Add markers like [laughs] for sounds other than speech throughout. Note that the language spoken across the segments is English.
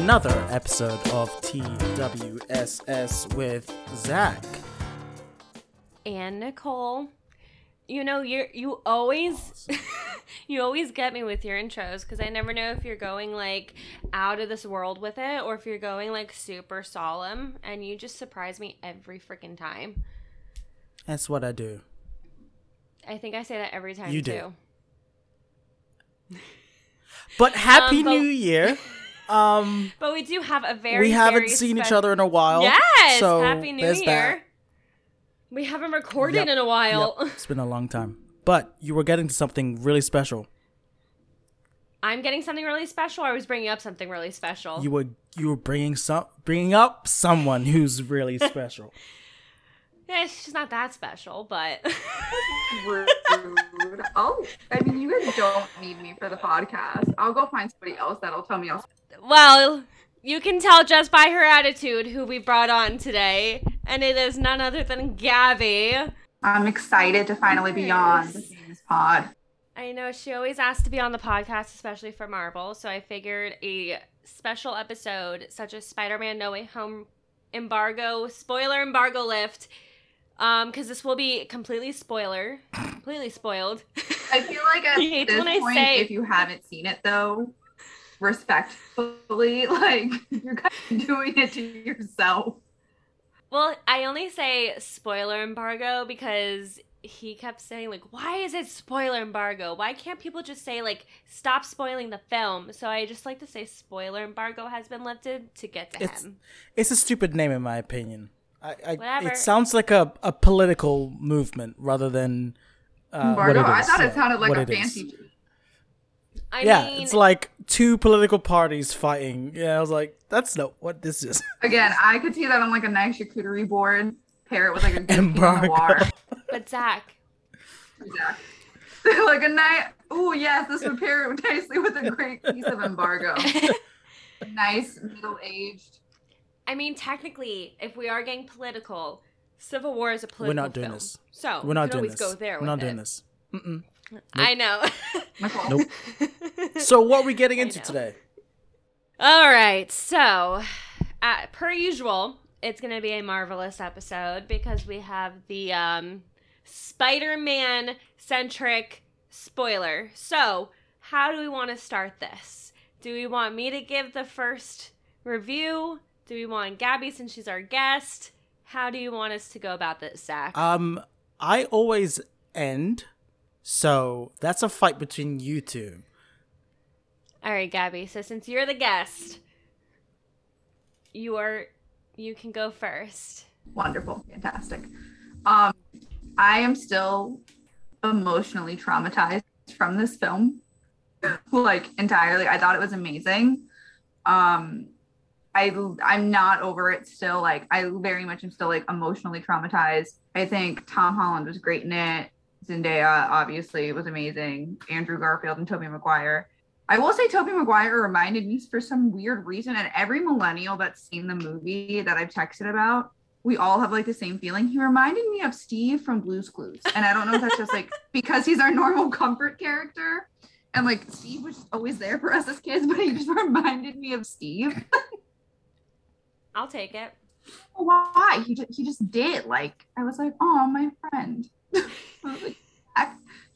another episode of TWSS with Zach. and Nicole. You know, you you always [laughs] you always get me with your intros because I never know if you're going like out of this world with it or if you're going like super solemn, and you just surprise me every freaking time. That's what I do. I think I say that every time You too. do. But Happy Um, but- New Year. [laughs] Um, But we do have a very we haven't very seen each other in a while. Yes, so Happy New Year. that. We haven't recorded Yep, in a while. Yep, It's been a long time. But you were getting to something really special. I'm getting something really special. Or I was bringing up something really special. You were you were bringing some bringing up someone who's really [laughs] special. yeah, she's not that special, but [laughs] Rude. Oh, I mean, you guys don't need me for the podcast. I'll go find somebody else that'll tell me else. Well, you can tell just by her attitude who we brought on today, and it is none other than Gabby. I'm excited to finally be on Nice. this pod. I know she always asked to be on the podcast, especially for Marvel, so I figured a special episode such as Spider-Man No Way Home embargo, spoiler embargo lift, um, because this will be completely spoiler, completely spoiled. I feel like at [laughs] I hate this when I point, say- if you haven't seen it though, respectfully, [laughs] like you're kind of doing it to yourself. Well, I only say spoiler embargo because he kept saying like, "Why is it spoiler embargo? Why can't people just say like stop spoiling the film?" So I just like to say spoiler embargo has been lifted to get to It's- him. It's a stupid name in my opinion. I, I Whatever. it sounds like a, a political movement rather than uh, what Embargo. I thought it sounded like what a it is. fancy. I yeah, mean, it's like two political parties fighting. Yeah, I was like, that's not what this is. [laughs] Again, I could see that on like a nice charcuterie board. Pair it with like a [laughs] good Embargo. noir. but Zach, Zach, [laughs] like a nice. Oh yes, this would pair nicely with a great piece of embargo. nice middle-aged. I mean, technically, if we are getting political, Civil War is a political We're not doing film. this. So We're not we can doing always this. go there. We're with not it. doing this. Mm-mm. I know. [laughs] Nicole. Nope. So what are we getting into today? All right, so uh, per usual, it's gonna be a marvelous episode because we have the um, Spider-Man centric spoiler. So, how do we want to start this? Do we want me to give the first review? Do we want Gabby since she's our guest? How do you want us to go about this, Zach? Um, I always end, so that's a fight between you two. All right, Gabby. So since you're the guest, you are you can go first. Wonderful, fantastic. Um, I am still emotionally traumatized from this film, [laughs] like entirely. I thought it was amazing. Um, I I'm not over it still. Like I very much am still like emotionally traumatized. I think Tom Holland was great in it. Zendaya obviously was amazing. Andrew Garfield and Tobey Maguire. I will say Tobey Maguire reminded me for some weird reason, and every millennial that's seen the movie that I've texted about, we all have like the same feeling. He reminded me of Steve from Blue's Clues. And I don't know if that's just like [laughs] because he's our normal comfort character. And like Steve was always there for us as kids, but he just [laughs] reminded me of Steve. I'll take it. Why? He just, he just did. Like, I was like, oh, my friend. I was like,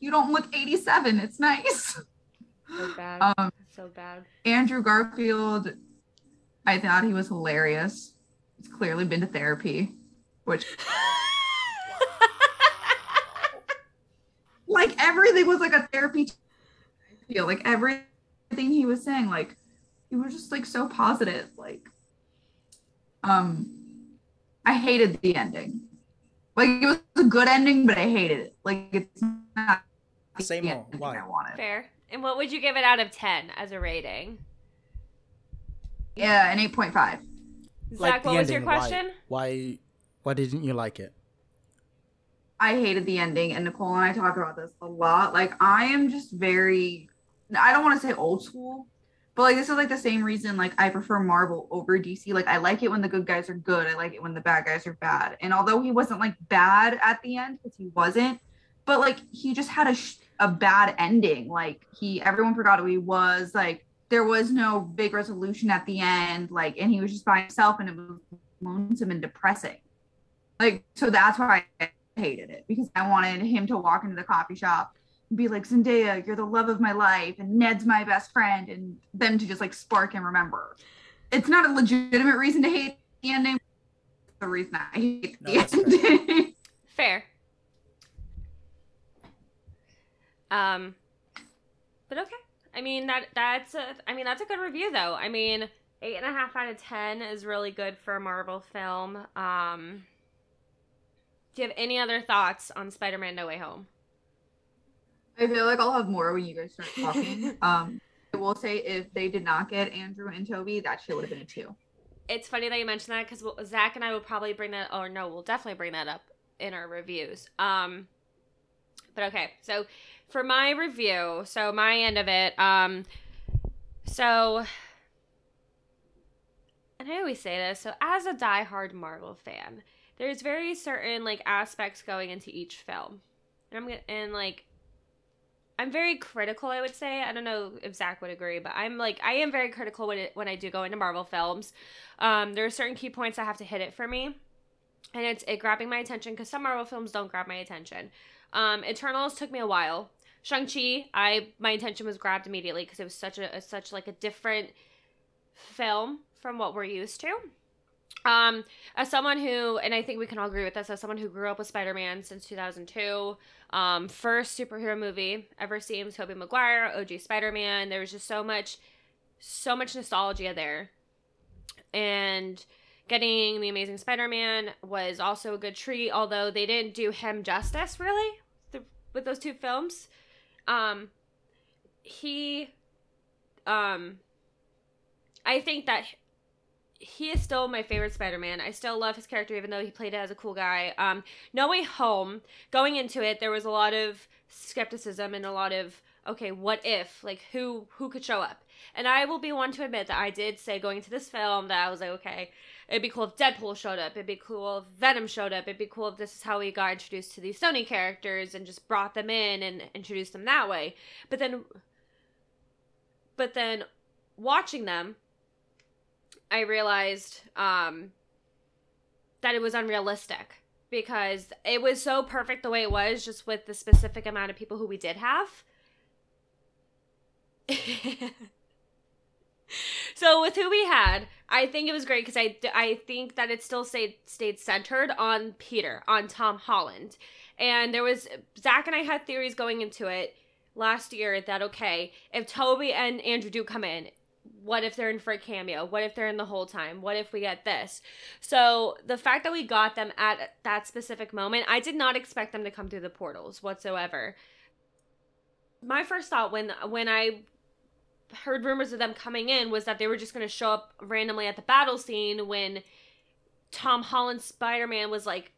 you don't look 87. It's nice. So bad. Um, so bad. Andrew Garfield, I thought he was hilarious. He's clearly been to therapy, which [laughs] like everything was like a therapy. Feel like everything he was saying, like he was just like so positive. Like, um, I hated the ending. Like it was a good ending, but I hated it. Like it's not the Say more. ending Why? I wanted. Fair. And what would you give it out of 10 as a rating? Yeah, an eight point five. Zach, the what was your ending, why? question? Why? Why didn't you like it? I hated the ending, and Nicole and I talk about this a lot. Like, I am just very, I don't want to say old school, but like, this is like the same reason, like, I prefer Marvel over DC. Like, I like it when the good guys are good, I like it when the bad guys are bad. And although he wasn't like bad at the end, because he wasn't, but like, he just had a, sh- a bad ending. Like, he, everyone forgot who he was. Like, there was no big resolution at the end, like, and he was just by himself, and it was lonesome and depressing. Like, so that's why I hated it because I wanted him to walk into the coffee shop be like, Zendaya, you're the love of my life, and Ned's my best friend, and them to just like spark and remember. It's not a legitimate reason to hate the ending. The reason I hate No, the that's fair. ending. [laughs] Fair. Um, but okay. I mean that that's a I mean that's a good review though. I mean eight and a half out of ten is really good for a Marvel film. Um, do you have any other thoughts on Spider-Man: No Way Home? I feel like I'll have more when you guys start [laughs] talking. um, I will say if they did not get Andrew and Tobey, that shit would have been a two. It's funny that you mentioned that because Zach and I will probably bring that, or no, we'll definitely bring that up in our reviews. Um, but okay, so for my review, so my end of it, um, so, and I always say this, so as a diehard Marvel fan, there's very certain like aspects going into each film, and I'm gonna and like. I'm very critical, I would say. I don't know if Zach would agree, but I'm like I am very critical when it, when I do go into Marvel films. Um, there are certain key points that have to hit it for me, and it's it grabbing my attention because some Marvel films don't grab my attention. Um, Eternals took me a while. Shang Chi, I my attention was grabbed immediately because it was such a, a such like a different film from what we're used to. Um, as someone who, and I think we can all agree with this, as someone who grew up with Spider Man since 2002, um, first superhero movie ever seen was Tobey Maguire, OG Spider Man. There was just so much, so much nostalgia there, and getting the Amazing Spider Man was also a good treat. Although they didn't do him justice really with those two films. Um, he, um, I think that he is still my favorite Spider-Man. I still love his character, even though he played it as a cool guy. Um, no Way Home, going into it, there was a lot of skepticism and a lot of okay, what if? Like who who could show up? And I will be one to admit that I did say going into this film that I was like, okay, it'd be cool if Deadpool showed up. It'd be cool if Venom showed up. It'd be cool if this is how we got introduced to these Sony characters and just brought them in and introduced them that way. But then, but then watching them I realized um, that it was unrealistic because it was so perfect the way it was, just with the specific amount of people who we did have. [laughs] so with who we had, I think it was great because I, I think that it still stayed stayed centered on Peter, on Tom Holland, and there was Zach and I had theories going into it last year that okay, if Tobey and Andrew do come in, what if they're in for a cameo? What if they're in the whole time? What if we get this? So the fact that we got them at that specific moment, I did not expect them to come through the portals whatsoever. My first thought when when I heard rumors of them coming in was that they were just going to show up randomly at the battle scene when Tom Holland's Spider-Man was like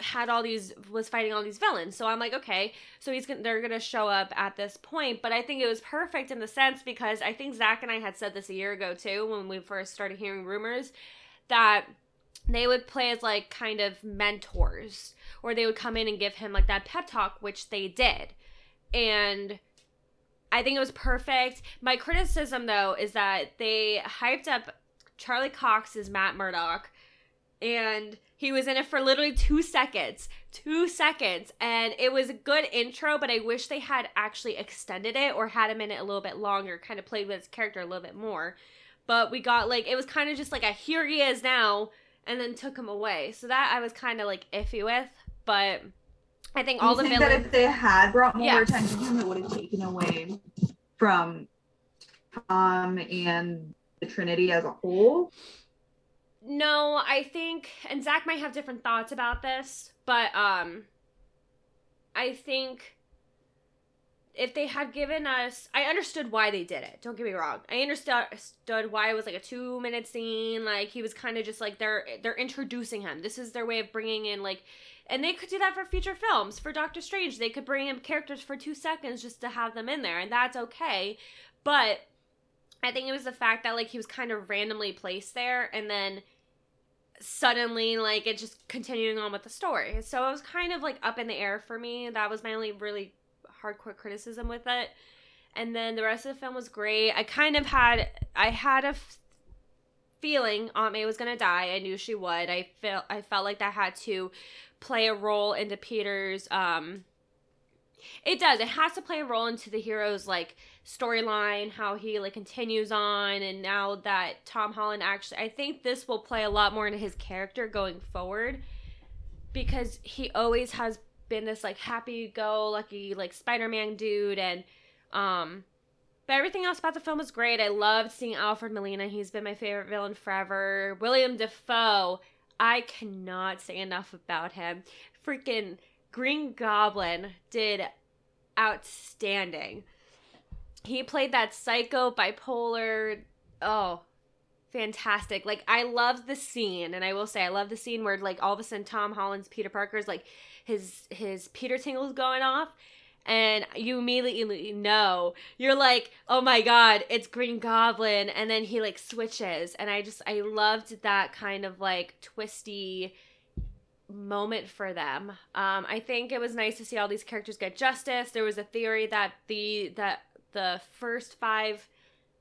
had all these was fighting all these villains. So I'm like, okay, so he's gonna they're gonna show up at this point. But I think it was perfect in the sense because I think Zach and I had said this a year ago too when we first started hearing rumors that they would play as like kind of mentors or they would come in and give him like that pep talk, which they did. And I think it was perfect. My criticism though is that they hyped up Charlie Cox as Matt Murdock and he was in it for literally two seconds. Two seconds. And it was a good intro, but I wish they had actually extended it or had him in it a little bit longer, kind of played with his character a little bit more. But we got like, it was kind of just like a here he is now, and then took him away. So that I was kind of like iffy with. But I think all you the think villains. that if they had brought more Yeah. attention to him, it would have taken away from Tom and the Trinity as a whole. No, I think, and Zach might have different thoughts about this, but um, I think if they had given us, I understood why they did it. Don't get me wrong. I understood why it was like a two minute scene. Like he was kind of just like they're they're introducing him. This is their way of bringing in like, and they could do that for future films. For Doctor Strange, they could bring in characters for two seconds just to have them in there, and that's okay. But I think it was the fact that like he was kind of randomly placed there, and then suddenly like it just continuing on with the story. So it was kind of like up in the air for me. That was my only really hardcore criticism with it. and then the rest of the film was great. I kind of had I had a f- feeling Aunt May was gonna die. I knew she would. I felt I felt like that had to play a role into Peter's um it does. It has to play a role into the hero's like storyline, how he like continues on, and now that Tom Holland actually, I think this will play a lot more into his character going forward, because he always has been this like happy-go-lucky like Spider-Man dude, and um, but everything else about the film was great. I loved seeing Alfred Molina. He's been my favorite villain forever. William Dafoe. I cannot say enough about him. Freaking Green Goblin did outstanding. He played that psycho bipolar. Oh, fantastic. Like I love the scene and I will say I love the scene where like all of a sudden Tom Holland's Peter Parker's like his his Peter tingle's going off and you immediately know you're like oh my god it's green goblin and then he like switches and i just i loved that kind of like twisty moment for them um i think it was nice to see all these characters get justice there was a theory that the that the first five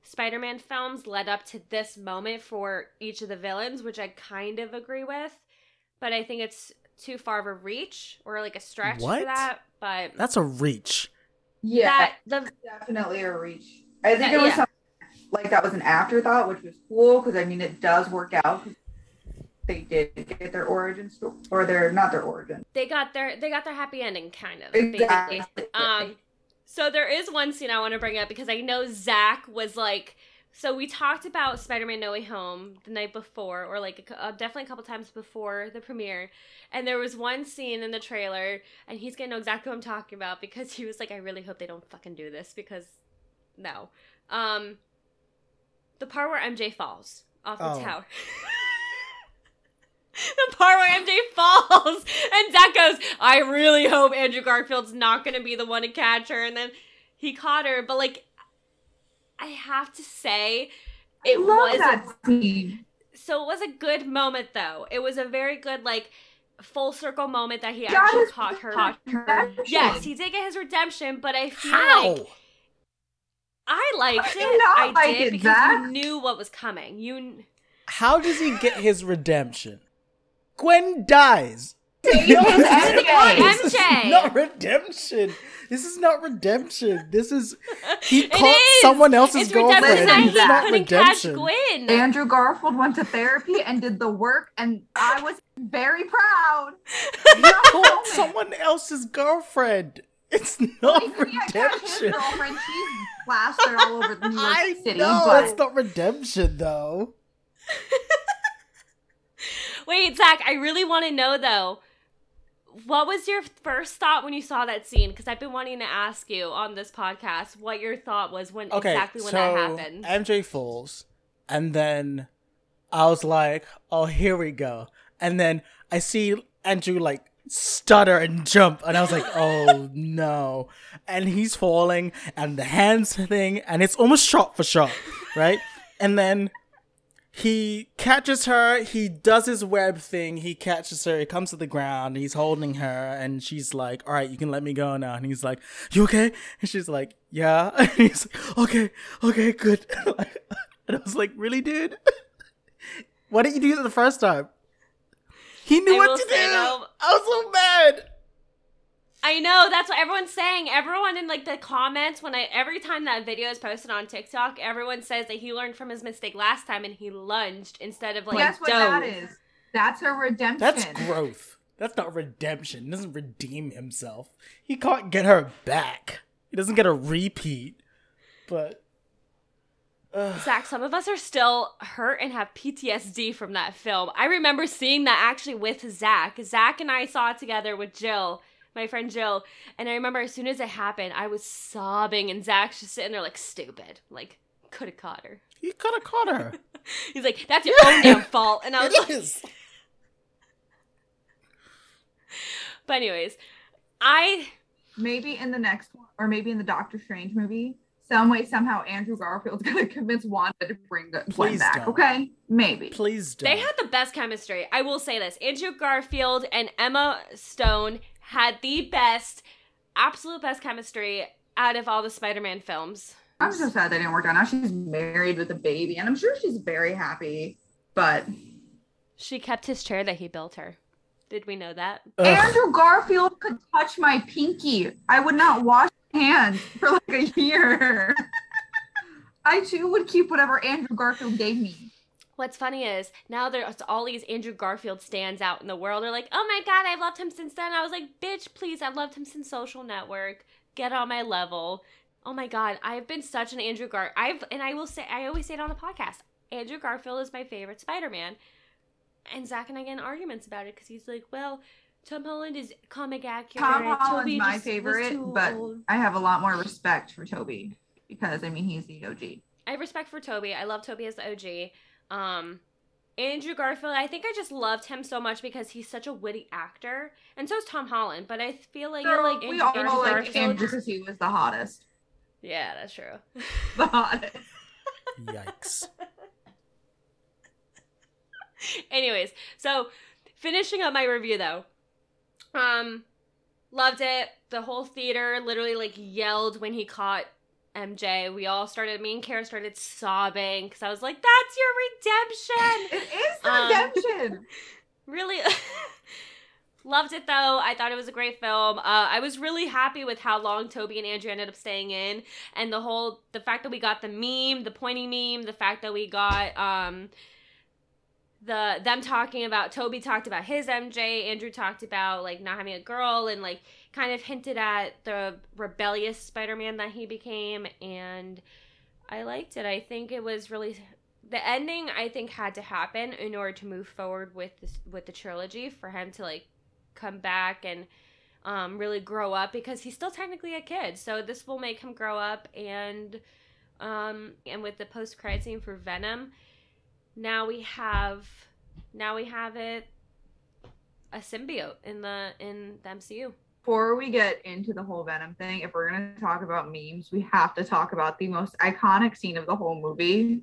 spider-man films led up to this moment for each of the villains which i kind of agree with but i think it's too far of a reach or like a stretch What? for that but That's a reach. Yeah, that the definitely a reach. I think Yeah, it was yeah. something like that was an afterthought, which was cool because I mean it does work out. 'Cause They did get their origin story, or their not their origin. they got their they got their happy ending kind of Exactly. basically. Um so there is one scene I want to bring up because I know Zach was like so we talked about Spider-Man No Way Home the night before or like a, uh, definitely a couple times before the premiere and there was one scene in the trailer and he's going to know exactly what I'm talking about because he was like I really hope they don't fucking do this because no. Um the part where MJ falls off the Oh. tower. [laughs] [laughs] the part where MJ falls [laughs] and Zach goes, I really hope Andrew Garfield's not gonna be the one to catch her, and then he caught her. But like, I have to say, it I love was that a, scene. so it was a good moment though. It was a very good like full circle moment that he Got actually his caught her. Caught her. redemption. Yes, he did get his redemption, but I feel How? like I liked I it. do not I like did it, because Zach. you knew what was coming. You. How does he get his redemption? Gwen dies. He MJ. This is not redemption. This is not redemption. This is he caught is! someone else's It's girlfriend. redemption and It's not couldn't catch redemption. Gwen. Andrew Garfield went to therapy and did the work, and I was very proud. He caught someone else's girlfriend. It's not He can't catch his redemption. girlfriend. She's plastered all over New York I City. know but that's not redemption though. [laughs] Wait, Zach, I really want to know though. What was your first thought when you saw that scene? Because I've been wanting to ask you on this podcast what your thought was when Okay, exactly when so that happened. MJ falls, and then I was like, "Oh, here we go." And then I see Andrew like stutter and jump, and I was like, "Oh [laughs] no!" And he's falling, and the hands thing, and it's almost shot for shot, right? And then he catches her, he does his web thing, he catches her, he comes to the ground, he's holding her, and she's like, All right, you can let me go now. And he's like, You okay? And she's like, Yeah. [laughs] And he's like, Okay, okay, good. [laughs] and I was like, Really, dude? [laughs] Why didn't you do that the first time? He knew I what to do. though- I was so mad. I know that's what everyone's saying. Everyone in like the comments when I every time that video is posted on TikTok, everyone says that he learned from his mistake last time and he lunged instead of like guess what dove. that is? That's a redemption. That's growth. That's not redemption. He doesn't redeem himself. He can't get her back. He doesn't get a repeat. But Ugh. Zach, some of us are still hurt and have PTSD from that film. I remember seeing that actually with Zach. Zach and I saw it together with Jill, my friend Jill, and I remember as soon as it happened, I was sobbing, and Zach's just sitting there like stupid, like could have caught her. he could have caught her. [laughs] He's like, "That's your own damn fault," and I was [laughs] like, It is. [laughs] "But anyways, I maybe in the next one, or maybe in the Doctor Strange movie, some way somehow Andrew Garfield's gonna convince Wanda to bring Gwen Please back. don't. Okay, maybe. Please don't. They had the best chemistry. I will say this. Andrew Garfield and Emma Stone had the best, absolute best chemistry out of all the Spider-Man films. I'm so sad they didn't work out. Now she's married with a baby, and I'm sure she's very happy. But She kept his chair that he built her. Did we know that? Ugh. Andrew Garfield could touch my pinky. I would not wash my hands for like a year. [laughs] I too would keep whatever Andrew Garfield gave me. What's funny is now there's all these Andrew Garfield stands out in the world. They're like, oh my god, I've loved him since then. I was like, bitch, please, I've loved him since Social Network. Get on my level. Oh my god, I've been such an Andrew Gar. I've and I will say, I always say it on the podcast. Andrew Garfield is my favorite Spider-Man, and Zach and I get in arguments about it because he's like, well, Tom Holland is comic accurate. Tom Holland's Tobey my favorite, but old." I have a lot more respect for Tobey because I mean he's the OG. I have respect for Tobey. I love Tobey as the OG. Um, Andrew Garfield, I think I just loved him so much because he's such a witty actor, and so is Tom Holland. But I feel like you're like we Andrew, all Andrew like Garfield. Andrew because he was the hottest. Yeah, that's true. The hottest. Yikes. [laughs] Anyways, so finishing up my review though, um, loved it. The whole theater literally like yelled when he caught MJ. We all started. Me and Kara started sobbing because I was like, "That's your redemption." [laughs] It is the Um, redemption. [laughs] really [laughs] loved it though i thought it was a great film uh, i was really happy with how long tobey and andrew ended up staying in and the whole the fact that we got the meme the pointy meme the fact that we got um the them talking about tobey talked about his mj andrew talked about like not having a girl and like kind of hinted at the rebellious spider-man that he became and i liked it i think it was really the ending I think had to happen in order to move forward with this with the trilogy for him to like come back and um, really grow up because he's still technically a kid. So this will make him grow up and um, and with the post credit scene for Venom, now we have now we have it a symbiote in the in the MCU. Before we get into the whole Venom thing, if we're gonna talk about memes, we have to talk about the most iconic scene of the whole movie.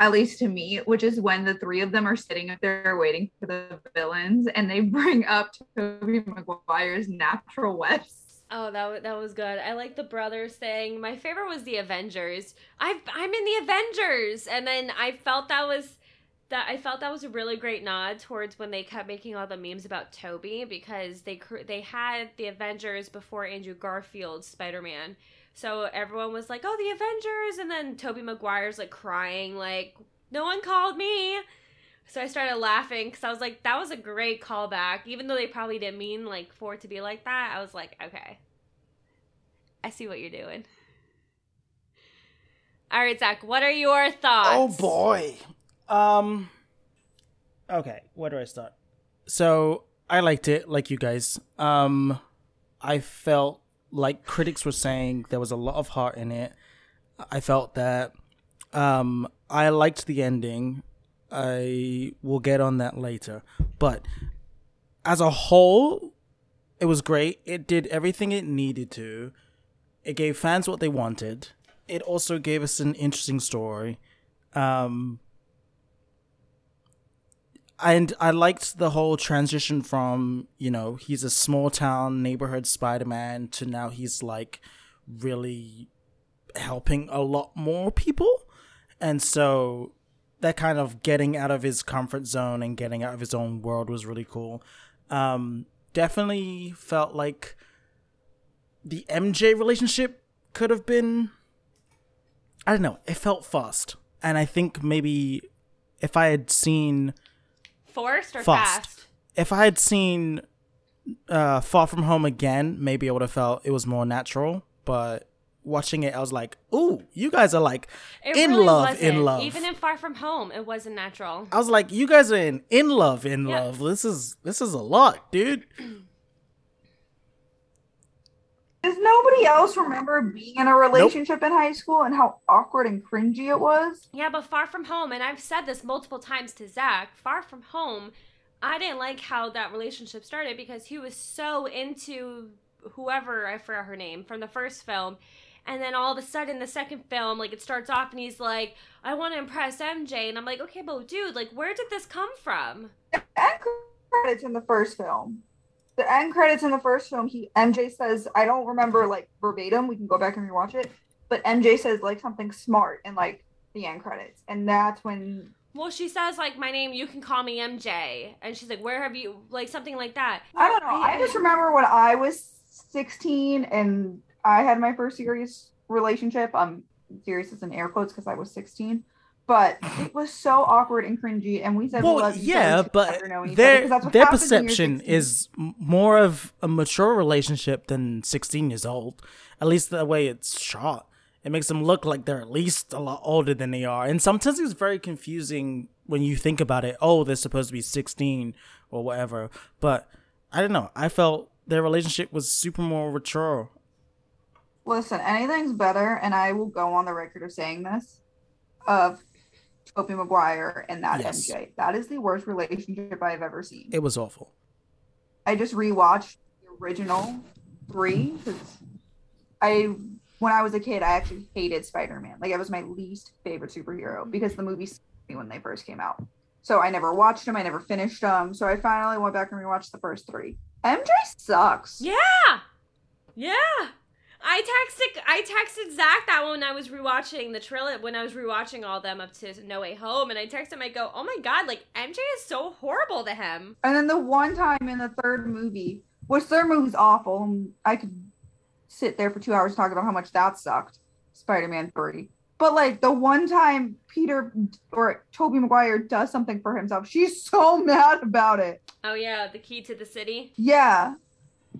At least to me, which is when the three of them are sitting up there waiting for the villains, and they [laughs] bring up Tobey Maguire's natural webs. Oh, that wa- that was good. I like the brothers thing. My favorite was the Avengers. I've I'm in the Avengers, and then I felt that was that I felt that was a really great nod towards when they kept making all the memes about Tobey because they they had the Avengers before Andrew Garfield's Spider Man. So everyone was like, "Oh, the Avengers," and then Tobey Maguire's like crying, like, "No one called me." So I started laughing because I was like, "That was a great callback," even though they probably didn't mean like for it to be like that. I was like, "Okay, I see what you're doing." All right, Zach, what are your oh, thoughts? Oh boy. Um Okay, where do I start? So I liked it, like you guys. Um I felt like critics were saying there was a lot of heart in it. I felt that um I liked the ending. I will get on that later. But as a whole, it was great. It did everything it needed to. It gave fans what they wanted. It also gave us an interesting story. Um, and I liked the whole transition from, you know, he's a small town neighborhood Spider Man to now he's like really helping a lot more people. And so that kind of getting out of his comfort zone and getting out of his own world was really cool. Um, definitely felt like the MJ relationship could have been I don't know, it felt fast. And I think maybe if I had seen Forced or Fast. fast? if I had seen uh Far From Home again, maybe I would have felt it was more natural. But watching it, I was like, "Ooh, you guys are like It in really love, wasn't. in love." Even in Far From Home, it wasn't natural. I was like, "You guys are in in love, in Yeah. love. This is this is a lot, dude." [clears throat] Does nobody else remember being in a relationship in high school and how awkward and cringy it was? Yeah, but Far From Home, and I've said this multiple times to Zach, Far From Home, I didn't like how that relationship started because he was so into whoever, I forgot her name, from the first film. And then all of a sudden, the second film, like it starts off and he's like, I want to impress MJ. And I'm like, okay, but dude, like, where did this come from? And credits in the first film. The end credits in the first film, he MJ says, I don't remember like verbatim. We can go back and rewatch it, but MJ says like something smart in like the end credits, and that's when Well, she says like my name. You can call me MJ, and she's like, "Where have you?" Like something like that. I don't know. I just remember when I was 16 and I had my first serious relationship. I'm serious as in air quotes because I was 16. But it was so awkward and cringy, and we said, we Well, love yeah, but after knowing each other, their 'cause that's what their happens when you're perception is more of a mature relationship than 16 years old. At least the way it's shot, it makes them look like they're at least a lot older than they are. And sometimes it's very confusing when you think about it. Oh, they're supposed to be 16 or whatever. But I don't know. I felt their relationship was super more mature. Listen, anything's better, and I will go on the record of saying this of Tobey Maguire and that Yes. MJ. That is the worst relationship I've ever seen. It was awful. I just rewatched the original three because I, when I was a kid, I actually hated Spider Man. Like it was my least favorite superhero because the movie sucked me when they first came out. So I never watched them. I never finished them. So I finally went back and rewatched the first three. MJ sucks. Yeah, yeah. I texted I texted Zach that one when I was rewatching the trilogy when I was rewatching all them up to No Way Home, and I texted him. I go, "Oh my god, like MJ is so horrible to him." And then the one time in the third movie, which third movie's awful, and I could sit there for two hours talking about how much that sucked. Spider Man 3. But like the one time Peter or Tobey Maguire does something for himself, she's so [laughs] mad about it. Oh yeah, the key to the city. Yeah.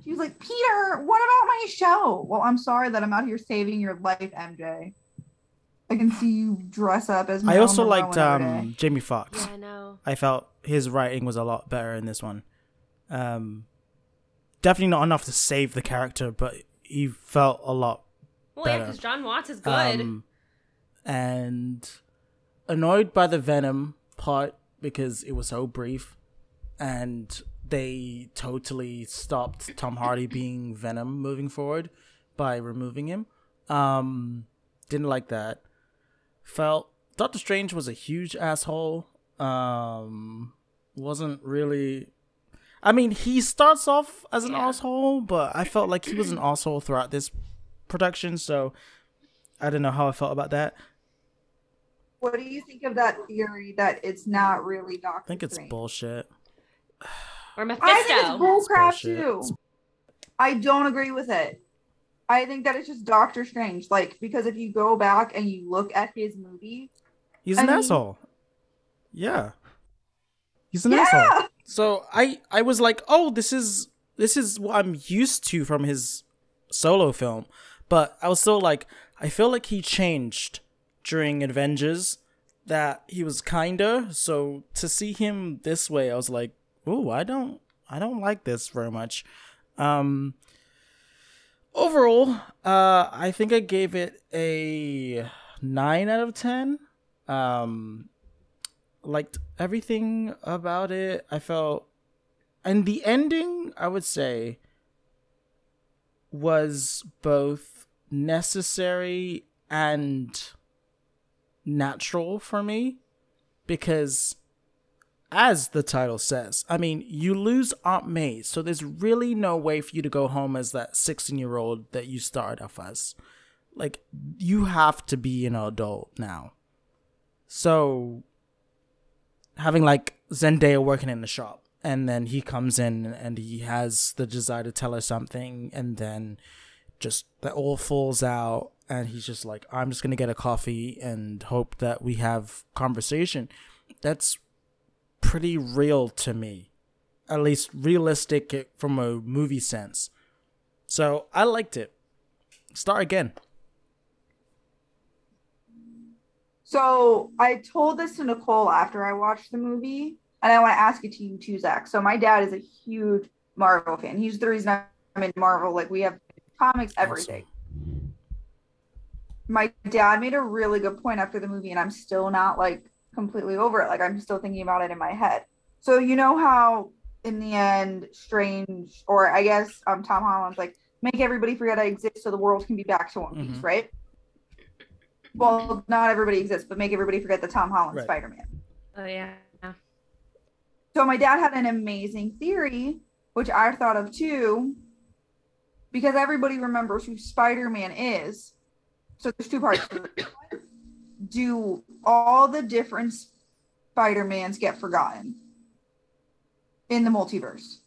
She was like, Peter, what about my show? Well, I'm sorry that I'm out here saving your life, MJ. I can see you dress up as my. I also liked um, Jamie Foxx. Yeah, I know. I felt his writing was a lot better in this one. Um, definitely not enough to save the character, but he felt a lot Well, yeah, better. because Jon Watts is good. Um, and annoyed by the Venom part because it was so brief, and they totally stopped Tom Hardy being Venom moving forward by removing him. Um, didn't like that. Felt Doctor Strange was a huge asshole. Um, wasn't really. I mean, he starts off as an Yeah. asshole, but I felt like he was an asshole throughout this production. So I don't know how I felt about that. What do you think of that theory that it's not really Doctor I think it's Strange? bullshit. Or Mephisto. I think it's bullcrap bullshit. too. I don't agree with it. I think that it's just Doctor Strange. Like, because if you go back and you look at his movie, He's I an mean- asshole. Yeah. He's an asshole. So I I was like, oh, this is this is what I'm used to from his solo film, but I was still like, I feel like he changed during Avengers. That he was kinder. So to see him this way, I was like, oh, I don't I don't like this very much. Um. Overall, uh, I think I gave it a nine out of ten. Um, liked everything about it. I felt, and the ending, I would say, was both necessary and natural for me because as the title says, I mean, you lose Aunt May, so there's really no way for you to go home as that 16 year old that you started off as. Like, you have to be an adult now. So, having like Zendaya working in the shop, and then he comes in and he has the desire to tell her something, and then just that all falls out, and he's just like, I'm just gonna get a coffee and hope that we have conversation. That's pretty real to me, at least realistic from a movie sense. So I liked it. Start again. So I told this to Nicole after I watched the movie, and I want to ask it to you too, Zach. So my dad is a huge Marvel fan. He's the reason I'm in Marvel. Like we have comics, everything. My dad made a really good point after the movie, and I'm still not like completely over it. Like I'm still thinking about it in my head. So you know how in the end, Strange, or I guess um Tom Holland's like make everybody forget I exist so the world can be back to one piece, Mhm. right? Well, not everybody exists, but make everybody forget the Tom Holland Right. Spider Man. Oh yeah. So my dad had an amazing theory which I thought of too, because everybody remembers who Spider Man is. So there's two parts. [coughs] Do all the different Spider Mans get forgotten in the multiverse?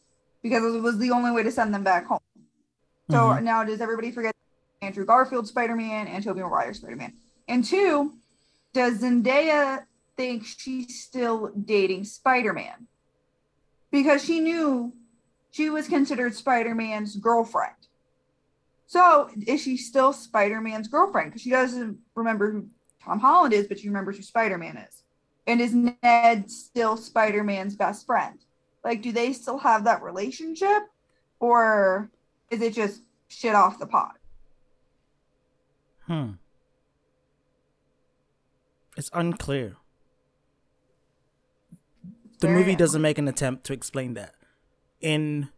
Because it was the only way to send them back home. So Mhm. now does everybody forget Andrew Garfield Spider Man and Tobey Maguire Spider Man? And two, does Zendaya think she's still dating Spider Man? Because she knew she was considered Spider Man's girlfriend. So is she still Spider Man's girlfriend? Because she doesn't remember who Tom Holland is, but she remembers who Spider Man is. And is Ned still Spider Man's best friend? Like, do they still have that relationship? Or is it just shit off the pot? Hmm. It's unclear. The Very movie doesn't make an attempt to explain that. In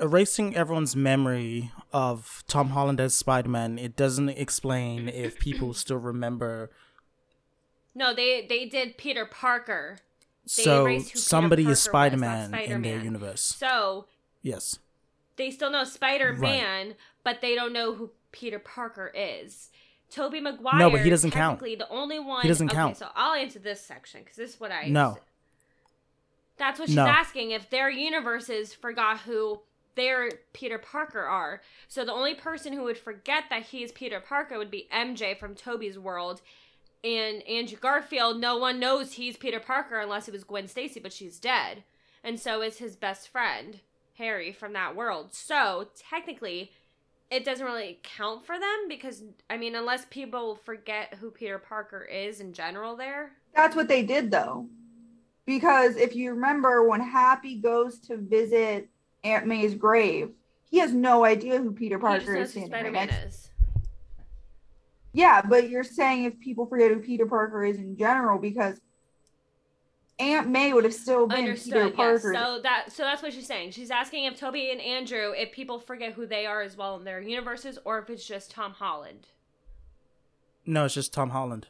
erasing everyone's memory of Tom Holland as Spider Man, it doesn't explain if people [clears throat] still remember. No, they they did Peter Parker. They So erased who Peter somebody Parker is Spider Man in their universe. So Yes. they still know Spider Man, but they don't know who Peter Parker is. Tobey Maguire. No, but he doesn't count. The only one. He doesn't okay, count. So I'll answer this section because this is what I. No. That's what she's No. asking. If their universes forgot who their Peter Parker are, so the only person who would forget that he's Peter Parker would be MJ from Tobey's world, and Andrew Garfield. No one knows he's Peter Parker unless it was Gwen Stacy, but she's dead, and so is his best friend Harry from that world. So technically, it doesn't really count for them because I mean, unless people forget who Peter Parker is in general, there. That's what they did though. Because if you remember when Happy goes to visit Aunt May's grave, he has no idea who Peter He just Parker knows is standing Spider right Man next. is. Yeah, but you're saying if people forget who Peter Parker is in general, because Aunt May would have still been Peter Understood. Yes. Parker. So that so that's what she's saying. She's asking if Tobey and Andrew, if people forget who they are as well in their universes, or if it's just Tom Holland. No, it's just Tom Holland.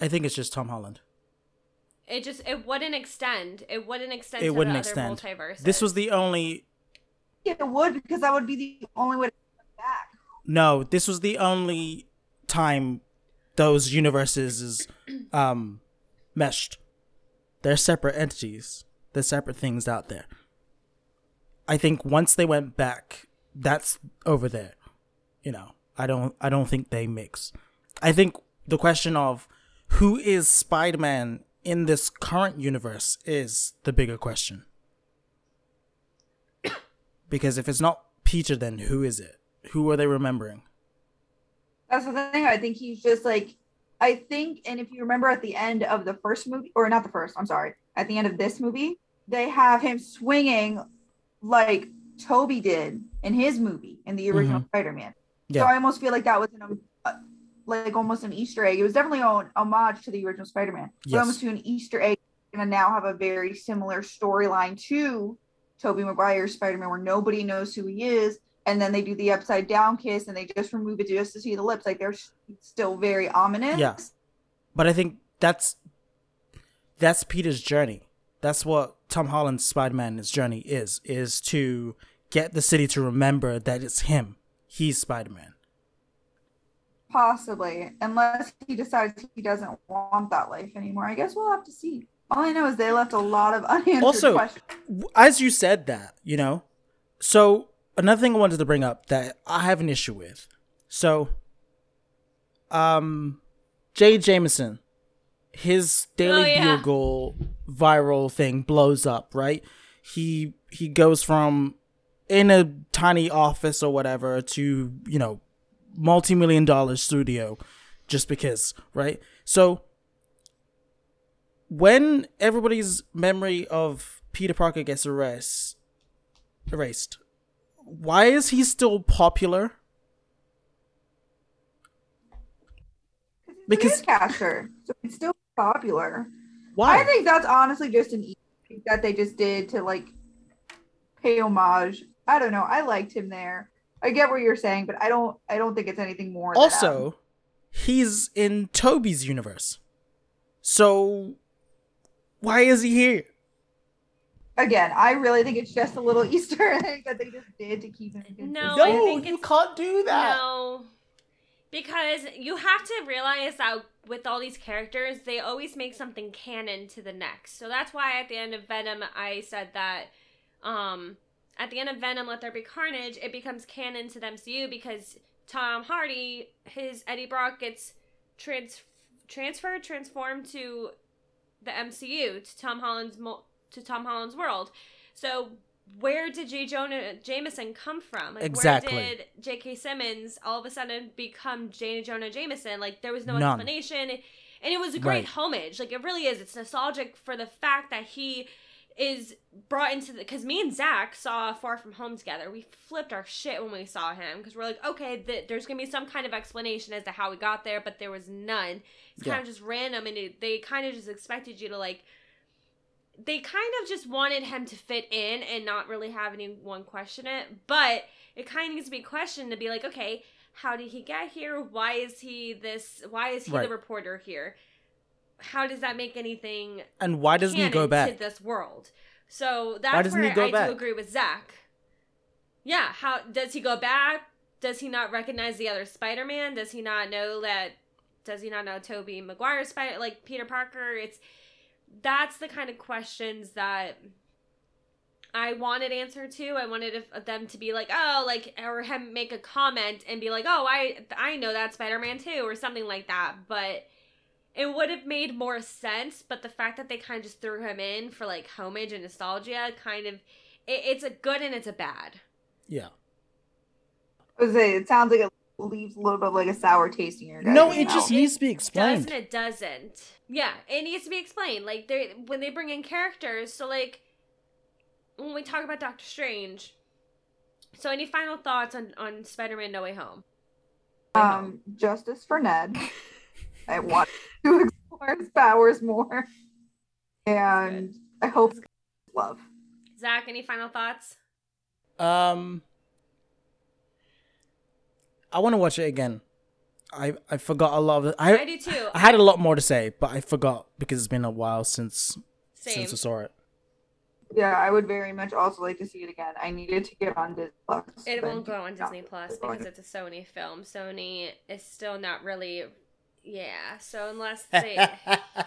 I think it's just Tom Holland. It just it wouldn't extend. It wouldn't extend. It to wouldn't the extend. Other multiverses. This was the only it would because that would be the only way to get them back. No, this was the only time those universes is [clears throat] um meshed. They're separate entities. They're separate things out there. I think once they went back, that's over there. You know, I don't I don't think they mix. I think the question of who is Spider-Man in this current universe is the bigger question. [coughs] because if it's not Peter then who is it? Who are they remembering? That's the thing. I think he's just like, I think, and if you remember at the end of the first movie, or not the first, I'm sorry, at the end of this movie, they have him swinging like Tobey did in his movie in the original Spider-Man. Yeah. So I almost feel like that was an, uh, like almost an Easter egg. It was definitely an homage to the original Spider-Man. But Yes. almost to an Easter egg, and now have a very similar storyline to Tobey Maguire's Spider-Man, where nobody knows who he is, and then they do the upside down kiss, and they just remove it just to see the lips. Like they're still very ominous. Yeah. But I think that's that's Peter's journey. That's what Tom Holland's Spider-Man's journey is is to get the city to remember that it's him. He's Spider-Man. Possibly, unless he decides he doesn't want that life anymore. I guess we'll have to see. All I know is they left a lot of [laughs] unanswered Also, questions. w- as you said that, you know. So, another thing I wanted to bring up that I have an issue with. So, um Jay Jameson, his Daily Oh, yeah. Bugle viral thing blows up, right? He he goes from in a tiny office or whatever to, you know, multi-million dollar studio just because, right? So when everybody's memory of Peter Parker gets erased, erased, why is he still popular? Because Because caster, so it's still popular. why? I think that's honestly just an that they just did to like pay homage. I don't know. I liked him there. I get what you're saying, but I don't. I don't think it's anything more. than, um, also, he's in Tobey's universe, so why is he here? again, I really think it's just a little [laughs] Easter egg that they just did to keep him. No, No, I think you can't do that. No. Because you have to realize that with all these characters, they always make something canon to the next. So that's why at the end of Venom, I said that um, at the end of Venom, Let There Be Carnage, it becomes canon to the MCU because Tom Hardy, his Eddie Brock gets trans- transferred, transformed to the MCU to Tom Holland's mo- to Tom Holland's world. So where did J. Jonah Jameson come from? Like, Exactly. Where did J.K. Simmons all of a sudden become J. Jonah Jameson? Like, there was no None. explanation. And it was a great Right. homage. Like, it really is. It's nostalgic for the fact that he is brought into the. Because me and Zach saw Far From Home together. We flipped our shit when we saw him. Because we're like, okay, th- there's to be some kind of explanation as to how we got there, but there was none. It's Yeah. kind of just random. And it, they kind of just expected you to, like, they kind of just wanted him to fit in and not really have anyone question it. But it kind of needs to be questioned to be like, okay, how did he get here? Why is he this? Why is he Right. the reporter here? How does that make anything And why doesn't he go back? to this world? So that's where I back? do agree with Zach. Yeah, how does he go back? Does he not recognize the other Spider-Man? Does he not know that? Does he not know Tobey Maguire Spider like Peter Parker? It's that's the kind of questions that I wanted answer to. I wanted if- them to be like, oh, like, or him make a comment and be like, oh, I I know that Spider Man too, or something like that. But it would have made more sense. But the fact that they kind of just threw him in for like homage and nostalgia, kind of, it, it's a good and it's a bad. Yeah. I was saying, it sounds like it leaves a little bit of like a sour taste in your guys' No, it mouth. just needs to be explained. Doesn't it? Doesn't. Yeah, it needs to be explained. Like they when they bring in characters. So like when we talk about Doctor Strange. So any final thoughts on on Spider Man No Way Home? um justice for Ned. [laughs] I want to [laughs] explore his powers more, and I hope love. Zach, any final thoughts? Um, I want to watch it again. I I forgot a lot of. I, I do too. I had a lot more to say, but I forgot because it's been a while since Same. since I saw it. Yeah, I would very much also like to see it again. I needed to get on Disney Plus. It won't go on Disney Plus because it's a Sony film. Sony is still not really, yeah. So unless [laughs] they,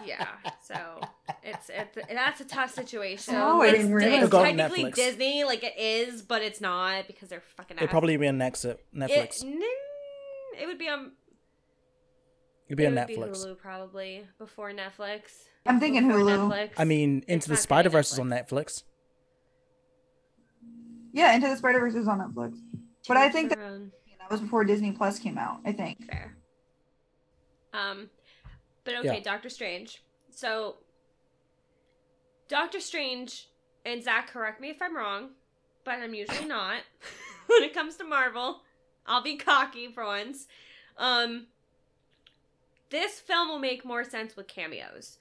yeah. So it's it's that's a tough situation. Oh, I it's, didn't realize it's Go on technically Netflix. Disney, like it is, but it's not because they're fucking. It'd ass. probably be on uh, Netflix. Netflix. It, it would be on. It'd be it on would Netflix. Hulu probably before Netflix. I'm thinking Hulu. Netflix. I mean, It's Into the not gonna be Spider Verse is on Netflix. Yeah, Into the Spider Verse is on Netflix, but I think that, that was before Disney Plus came out. I think. Fair. Um, but okay, Yeah. Doctor Strange. So, Doctor Strange and Zach, correct me if I'm wrong, but I'm usually [laughs] not when it comes to Marvel. I'll be cocky for once. Um, this film will make more sense with cameos,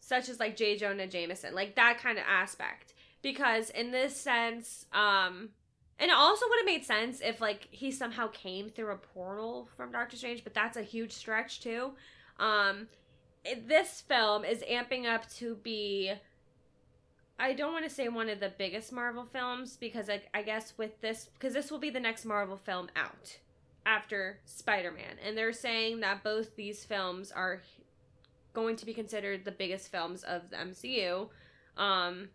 such as like J. Jonah Jameson, like that kind of aspect. Because in this sense, um, and it also would have made sense if like he somehow came through a portal from Doctor Strange, but that's a huge stretch too. Um this film is amping up to be I don't want to say one of the biggest Marvel films because I, I guess with this because this will be the next Marvel film out after Spider-Man and they're saying that both these films are going to be considered the biggest films of the MCU. Um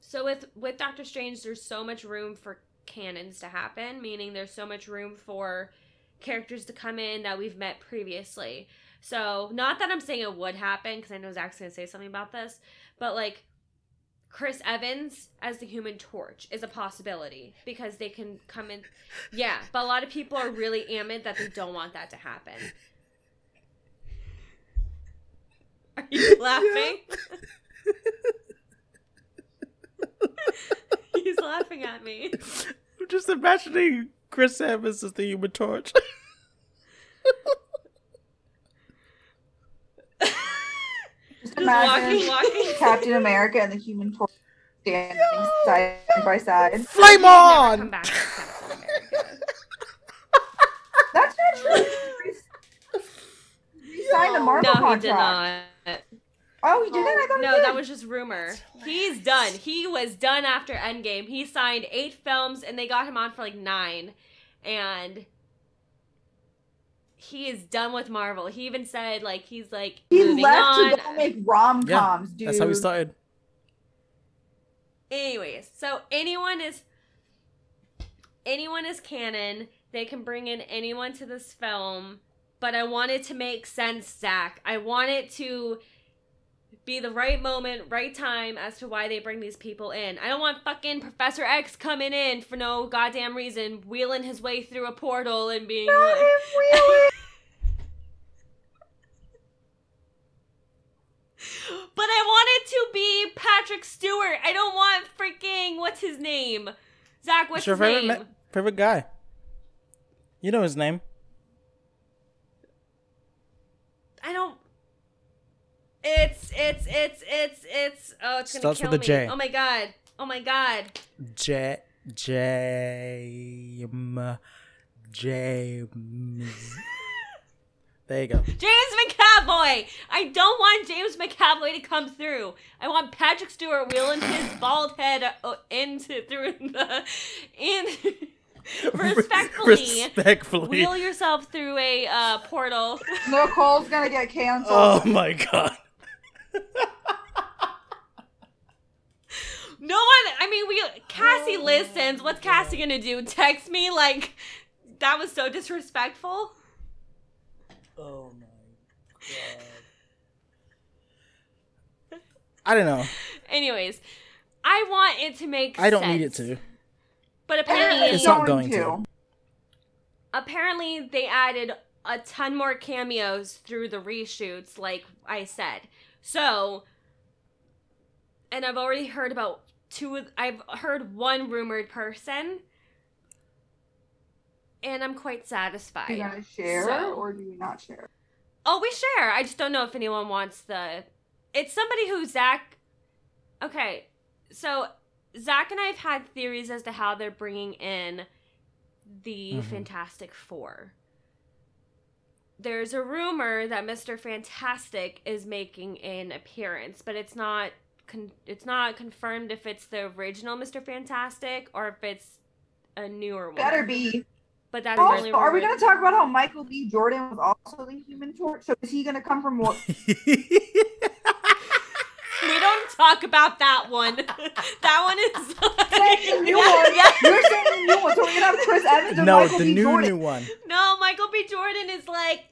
so with with Doctor Strange, there's so much room for canons to happen, meaning there's so much room for characters to come in that we've met previously. So not that I'm saying it would happen, because I know Zach's gonna say something about this, but like Chris Evans as the Human Torch is a possibility because they can come in. Yeah, but a lot of people are really amid that they don't want that to happen. Are you [laughs] laughing? [laughs] He's laughing at me. I'm just imagining Chris Evans as the Human Torch. Just Just imagine walking, walking. Captain America and the Human Torch standing side by side. Flame on! back as Captain America. That's not true. He signed a Marvel No, he contract. Did not. Oh, he didn't. Oh. I thought No, that was just rumor. He's done. He was done after Endgame. He signed eight films, and they got him on for like nine, and he is done with Marvel. He even said like he's like He left on. to go make rom coms, dude. That's how we started. Anyways, so anyone is anyone is canon. They can bring in anyone to this film, but I want it to make sense, Zach. I want it to be the right moment, right time as to why they bring these people in. I don't want fucking Professor X coming in for no goddamn reason, wheeling his way through a portal and being Not like, him, really? [laughs] But I want it to be Patrick Stewart. I don't want freaking what's his name? Zach, what's What's your his favorite name? ma- favorite guy? You know his name. I don't. It's it's it's it's it's oh it's gonna Starts kill with a me. J. Oh my god. Oh my god. J J M James. [laughs] There you go. James McAvoy. I don't want James McAvoy to come through. I want Patrick Stewart wheeling his bald head uh, into through the in [laughs] respectfully. Respectfully. Wheel yourself through a uh, portal. Nicole's gonna get canceled. Oh my god. No one. I mean, we Cassie oh, listens. What's Cassie gonna do? Text me like that was so disrespectful. Oh my god. I don't know. Anyways, I want it to make. I don't need it to. But apparently, It's not going to. apparently they added a ton more cameos through the reshoots, like I said. So, and I've already heard about two. of- I've heard one rumored person, and I'm quite satisfied. Are you gonna share So- or do you not share? Oh, we share. I just don't know if anyone wants the. It's somebody who Zach. Okay, so Zach and I have had theories as to how they're bringing in the Mhm. Fantastic Four. There's a rumor that Mr. Fantastic is making an appearance, but it's not. Con- it's not confirmed if it's the original Mr. Fantastic or if it's a newer one. Better be. But that's the only Also, are we gonna talk about how Michael B. Jordan was also the Human Torch? So is he gonna come from what? [laughs] We don't talk about that one. [laughs] that one is. [laughs] Saying the new one. [laughs] Yeah. You're saying the new one, so we're gonna have Chris Evans or no, Michael the B. new Jordan. new one. No, Michael B. Jordan is like.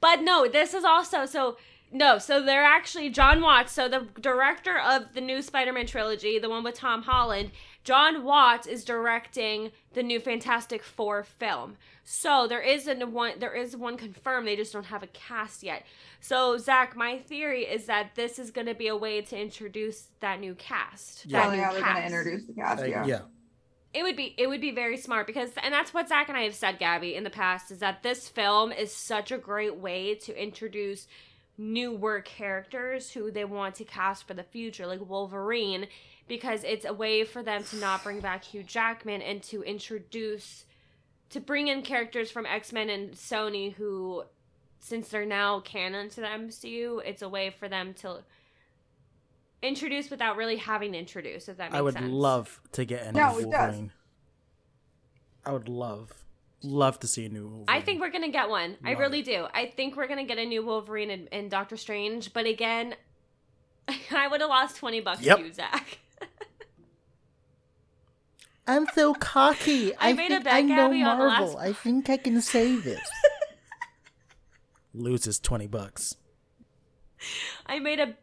But no, this is also so. No, so they're actually Jon Watts. So the director of the new Spider-Man trilogy, the one with Tom Holland, Jon Watts is directing the new Fantastic Four film. So there is a one. There is one confirmed. They just don't have a cast yet. So Zach, my theory is that this is going to be a way to introduce that new cast. Yeah. that Probably new how gonna cast. introduce the cast. Like, yeah. yeah. It would be it would be very smart because and that's what Zach and I have said, Gabby, in the past, is that this film is such a great way to introduce newer characters who they want to cast for the future, like Wolverine, because it's a way for them to not bring back Hugh Jackman and to introduce to bring in characters from X-Men and Sony who since they're now canon to the MCU, it's a way for them to introduce without really having to introduce, if that makes I would sense. love to get a new No. Wolverine. I would love, love to see a new Wolverine. I think we're gonna get one. I really it. do. I think we're gonna get a new Wolverine in, in Doctor Strange. But again, [laughs] I would have lost twenty bucks Yep. to you, Zach. I'm so cocky. [laughs] I made a bet, Gabby, on the last- I think I can save this. Loses twenty bucks. [laughs] I made a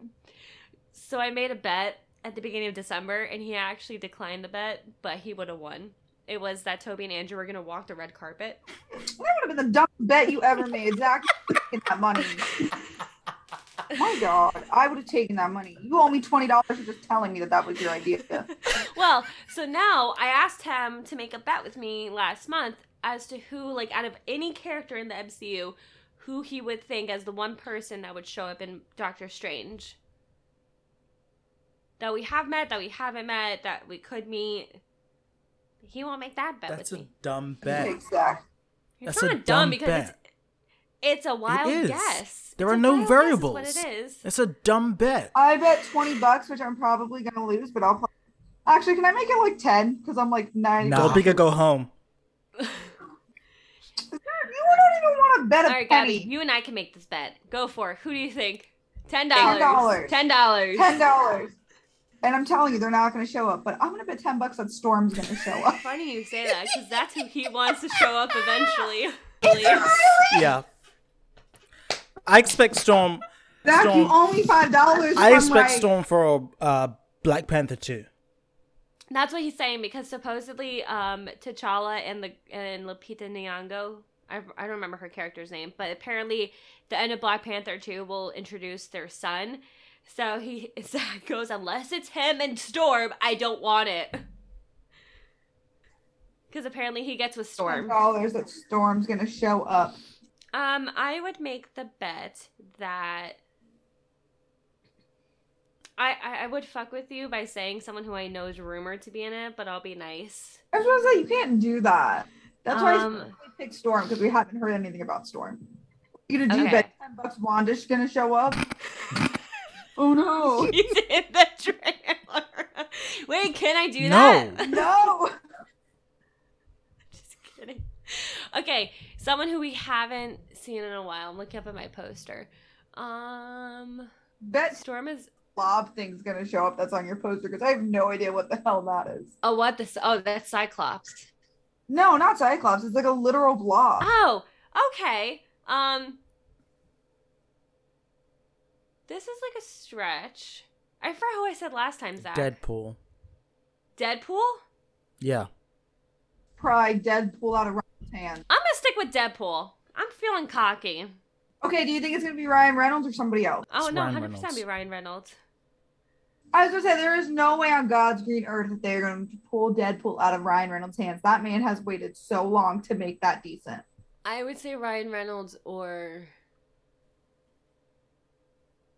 so I made a bet at the beginning of December, and he actually declined the bet, but he would have won. It was that Tobey and Andrew were gonna walk the red carpet. That would have been the dumbest bet you ever made, Zach. Taking that money. [laughs] My God, I would have taken that money. You owe me twenty dollars for just telling me that that was your idea. [laughs] well, so now I asked him to make a bet with me last month as to who, like, out of any character in the MCU, who he would think as the one person that would show up in Doctor Strange. That we have met, that we haven't met, that we could meet. He won't make that bet That's a me. dumb bet. Exactly. It's that's a not dumb dumb because bet. it's It's a wild is. guess. There It's are no wild is variables. what it is. It's a dumb bet. I bet 20 bucks, which I'm probably going to lose, but I'll. Probably... Actually, can I make it like 10? Because I'm like 90. Go Nah. big or go home. [laughs] You don't even want to bet a All right, penny. Gabby, you and I can make this bet. Go for it. Who do you think? Ten $10. Ten dollars. Ten dollars. And I'm telling you, they're not going to show up. But I'm going to bet 10 bucks that Storm's going to show up. [laughs] Funny you say that because that's who he wants to show up eventually. [laughs] Yeah. I expect Storm. Zach, you Storm. owe me five dollars. I expect Storm for uh, Black Panther too. That's what he's saying because supposedly um, T'Challa and the and Lupita Nyong'o, I, I don't remember her character's name, but apparently the end of Black Panther 2 will introduce their son. So he [laughs] Zach goes, unless it's him and Storm, I don't want it. [laughs] Because apparently he gets with Storm. dollars that Storm's going to show up. Um, I would make the bet that I, I I would fuck with you by saying someone who I know is rumored to be in it, but I'll be nice. I was going to say you can't do that. That's why Um, I picked Storm because we haven't heard anything about Storm. You gonna do Okay. bet 10 bucks Wanda's going to show up? [laughs] oh no. [laughs] He's in the trailer. [laughs] Wait, can I do that? No. that? no. Just kidding. Okay, someone who we haven't seen in a while. I'm looking up at my poster. Um, Bet Storm is. blob thing's gonna show up that's on your poster because I have no idea what the hell that is. Oh, what this? Oh, that's Cyclops. No, not Cyclops. It's like a literal blob. Oh, okay. Um, this is like a stretch. I forgot who I said last time, Zach. Deadpool. Deadpool. Yeah. Pry Deadpool out of Ryan's hand. I'm gonna stick with Deadpool. I'm feeling cocky. Okay, do you think it's gonna be Ryan Reynolds or somebody else? Oh It's no, Ryan 100 percent Reynolds. be Ryan Reynolds. I was gonna say there is no way on God's green earth that they're gonna pull Deadpool out of Ryan Reynolds' hands. That man has waited so long to make that decent. I would say Ryan Reynolds or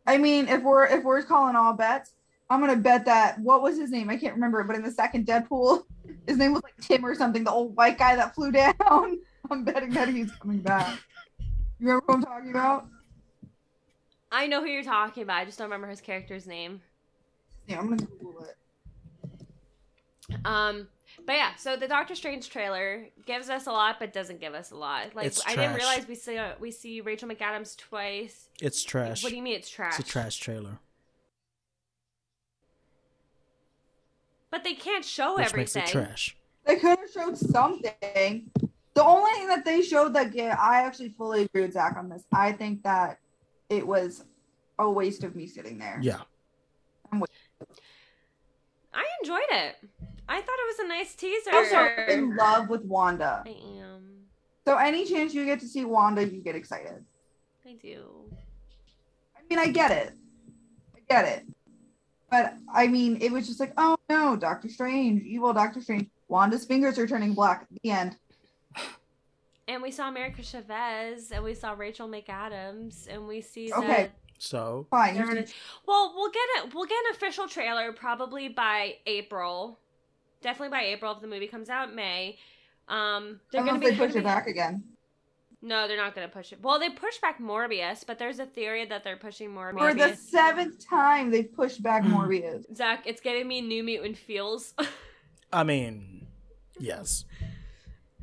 I mean, if we're if we're calling all bets, I'm gonna bet that what was his name? I can't remember, but in the second Deadpool, [laughs] his name was like Tim or something, the old white guy that flew down. [laughs] I'm betting that he's coming back. You remember who I'm talking about? I know who you're talking about. I just don't remember his character's name. Yeah, I'm gonna Google it. Um, but yeah, so the Doctor Strange trailer gives us a lot, but doesn't give us a lot. Like It's I didn't realize we see uh, we see Rachel McAdams twice. It's trash. What do you mean it's trash? It's a trash trailer. But they can't show Which makes everything. it trash. They could have showed something. The only thing that they showed that yeah, I actually fully agree with Zach on this. I think that it was a waste of me sitting there. Yeah. I enjoyed it. I thought it was a nice teaser. Also in love with Wanda. I am. So any chance you get to see Wanda, you get excited. I do. I mean, I get it. I get it. But I mean, it was just like, oh no, Doctor Strange, evil Doctor Strange. Wanda's fingers are turning black. At the end. And we saw America Chavez, and we saw Rachel McAdams, and we see Okay. that So Fine. Gonna- Well, we'll get it. We'll get an official trailer probably by April. Definitely by April if the movie comes out May. Um, they're gonna be they push it back again. No, they're not gonna push it. Well, they pushed back Morbius, but there's a theory that they're pushing more For the Morbius. seventh time, they've pushed back Morbius. Zach, it's giving me New Mutant feels. [laughs] I mean, yes.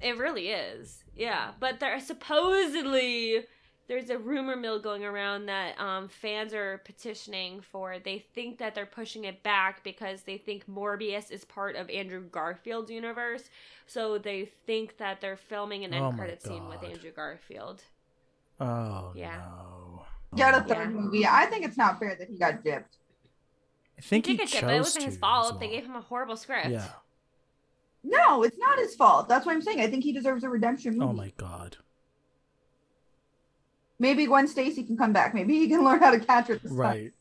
it really is. Yeah, but there supposedly there's a rumor mill going around that um, fans are petitioning for. They think that they're pushing it back because they think Morbius is part of Andrew Garfield's universe. So they think that they're filming an Oh end my credit scene with Andrew Garfield. Oh Yeah. no. Get a Oh, third Yeah. movie. I think it's not fair that he got dipped. I think he he did chose get it, but it wasn't his fault. as They gave him a horrible script. Yeah. No, it's not his fault. That's what I'm saying. I think he deserves a redemption movie. Oh my god. Maybe Gwen Stacy can come back. Maybe he can learn how to catch her. this time. Right.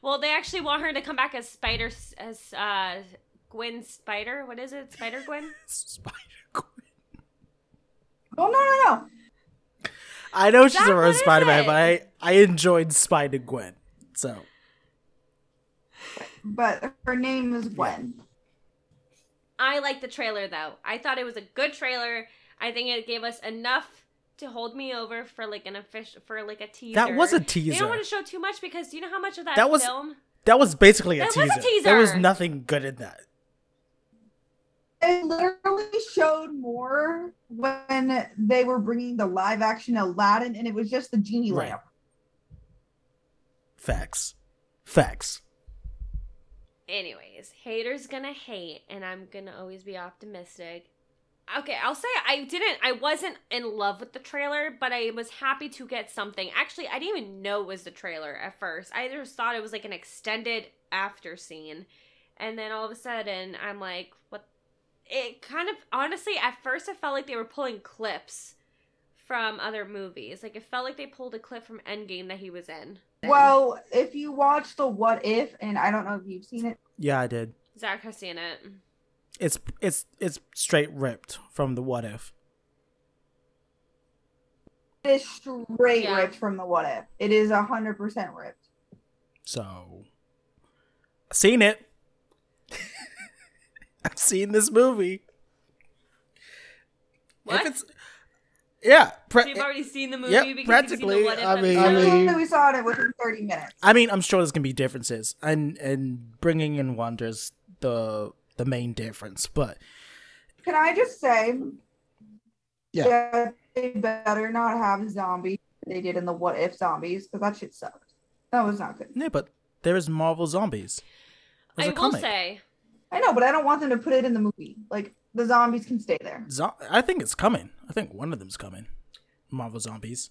Well, they actually want her to come back as Spider, as uh, Gwen Spider. What is it? Spider Gwen? [laughs] Spider Gwen. Oh no no no! I know she's Zach, a what rose is Spider Man, but I I enjoyed Spider Gwen. So But her name is Gwen. I like the trailer though. I thought it was a good trailer. I think it gave us enough to hold me over for like an official for like a teaser. That was a teaser. They teaser. don't want to show too much because do you know how much of that, That was- film? That was basically a That was teaser. There was nothing good in that. It literally showed more when they were bringing the live action Aladdin, and it was just the genie Right. lamp. Facts. Facts. Anyways, haters gonna hate, and I'm gonna always be optimistic. Okay, I'll say I didn't. I wasn't in love with the trailer, but I was happy to get something. Actually, I didn't even know it was the trailer at first. I just thought it was like an extended after scene, and then all of a sudden, I'm like, "What?" It kind of honestly, at first, it felt like they were pulling clips from other movies. Like it felt like they pulled a clip from Endgame that he was in. Well, if you watch the What If, and I don't know if you've seen it, Yeah, I did. Zach has seen it. It's it's it's straight ripped from the what if. it is straight Yeah. ripped from the What If. It is a hundred percent ripped. So seen it. [laughs] I've seen this movie. What? If it's yeah, pre- So you've already seen the movie Yep, practically, you've seen the what if I mean- episode? I mean- we saw in it within thirty minutes. I mean, I'm sure there's gonna be differences, and and bringing in Wanda's the the main difference, but Can I just say, Yeah. that they better not have zombies. They did in the What If zombies because that shit sucked. That was not good. yeah, but there is Marvel zombies. There's I a will comic. say, I know, but I don't want them to put it in the movie. Like the zombies can stay there. Zo- I think it's coming. I think one of them's coming. Marvel zombies.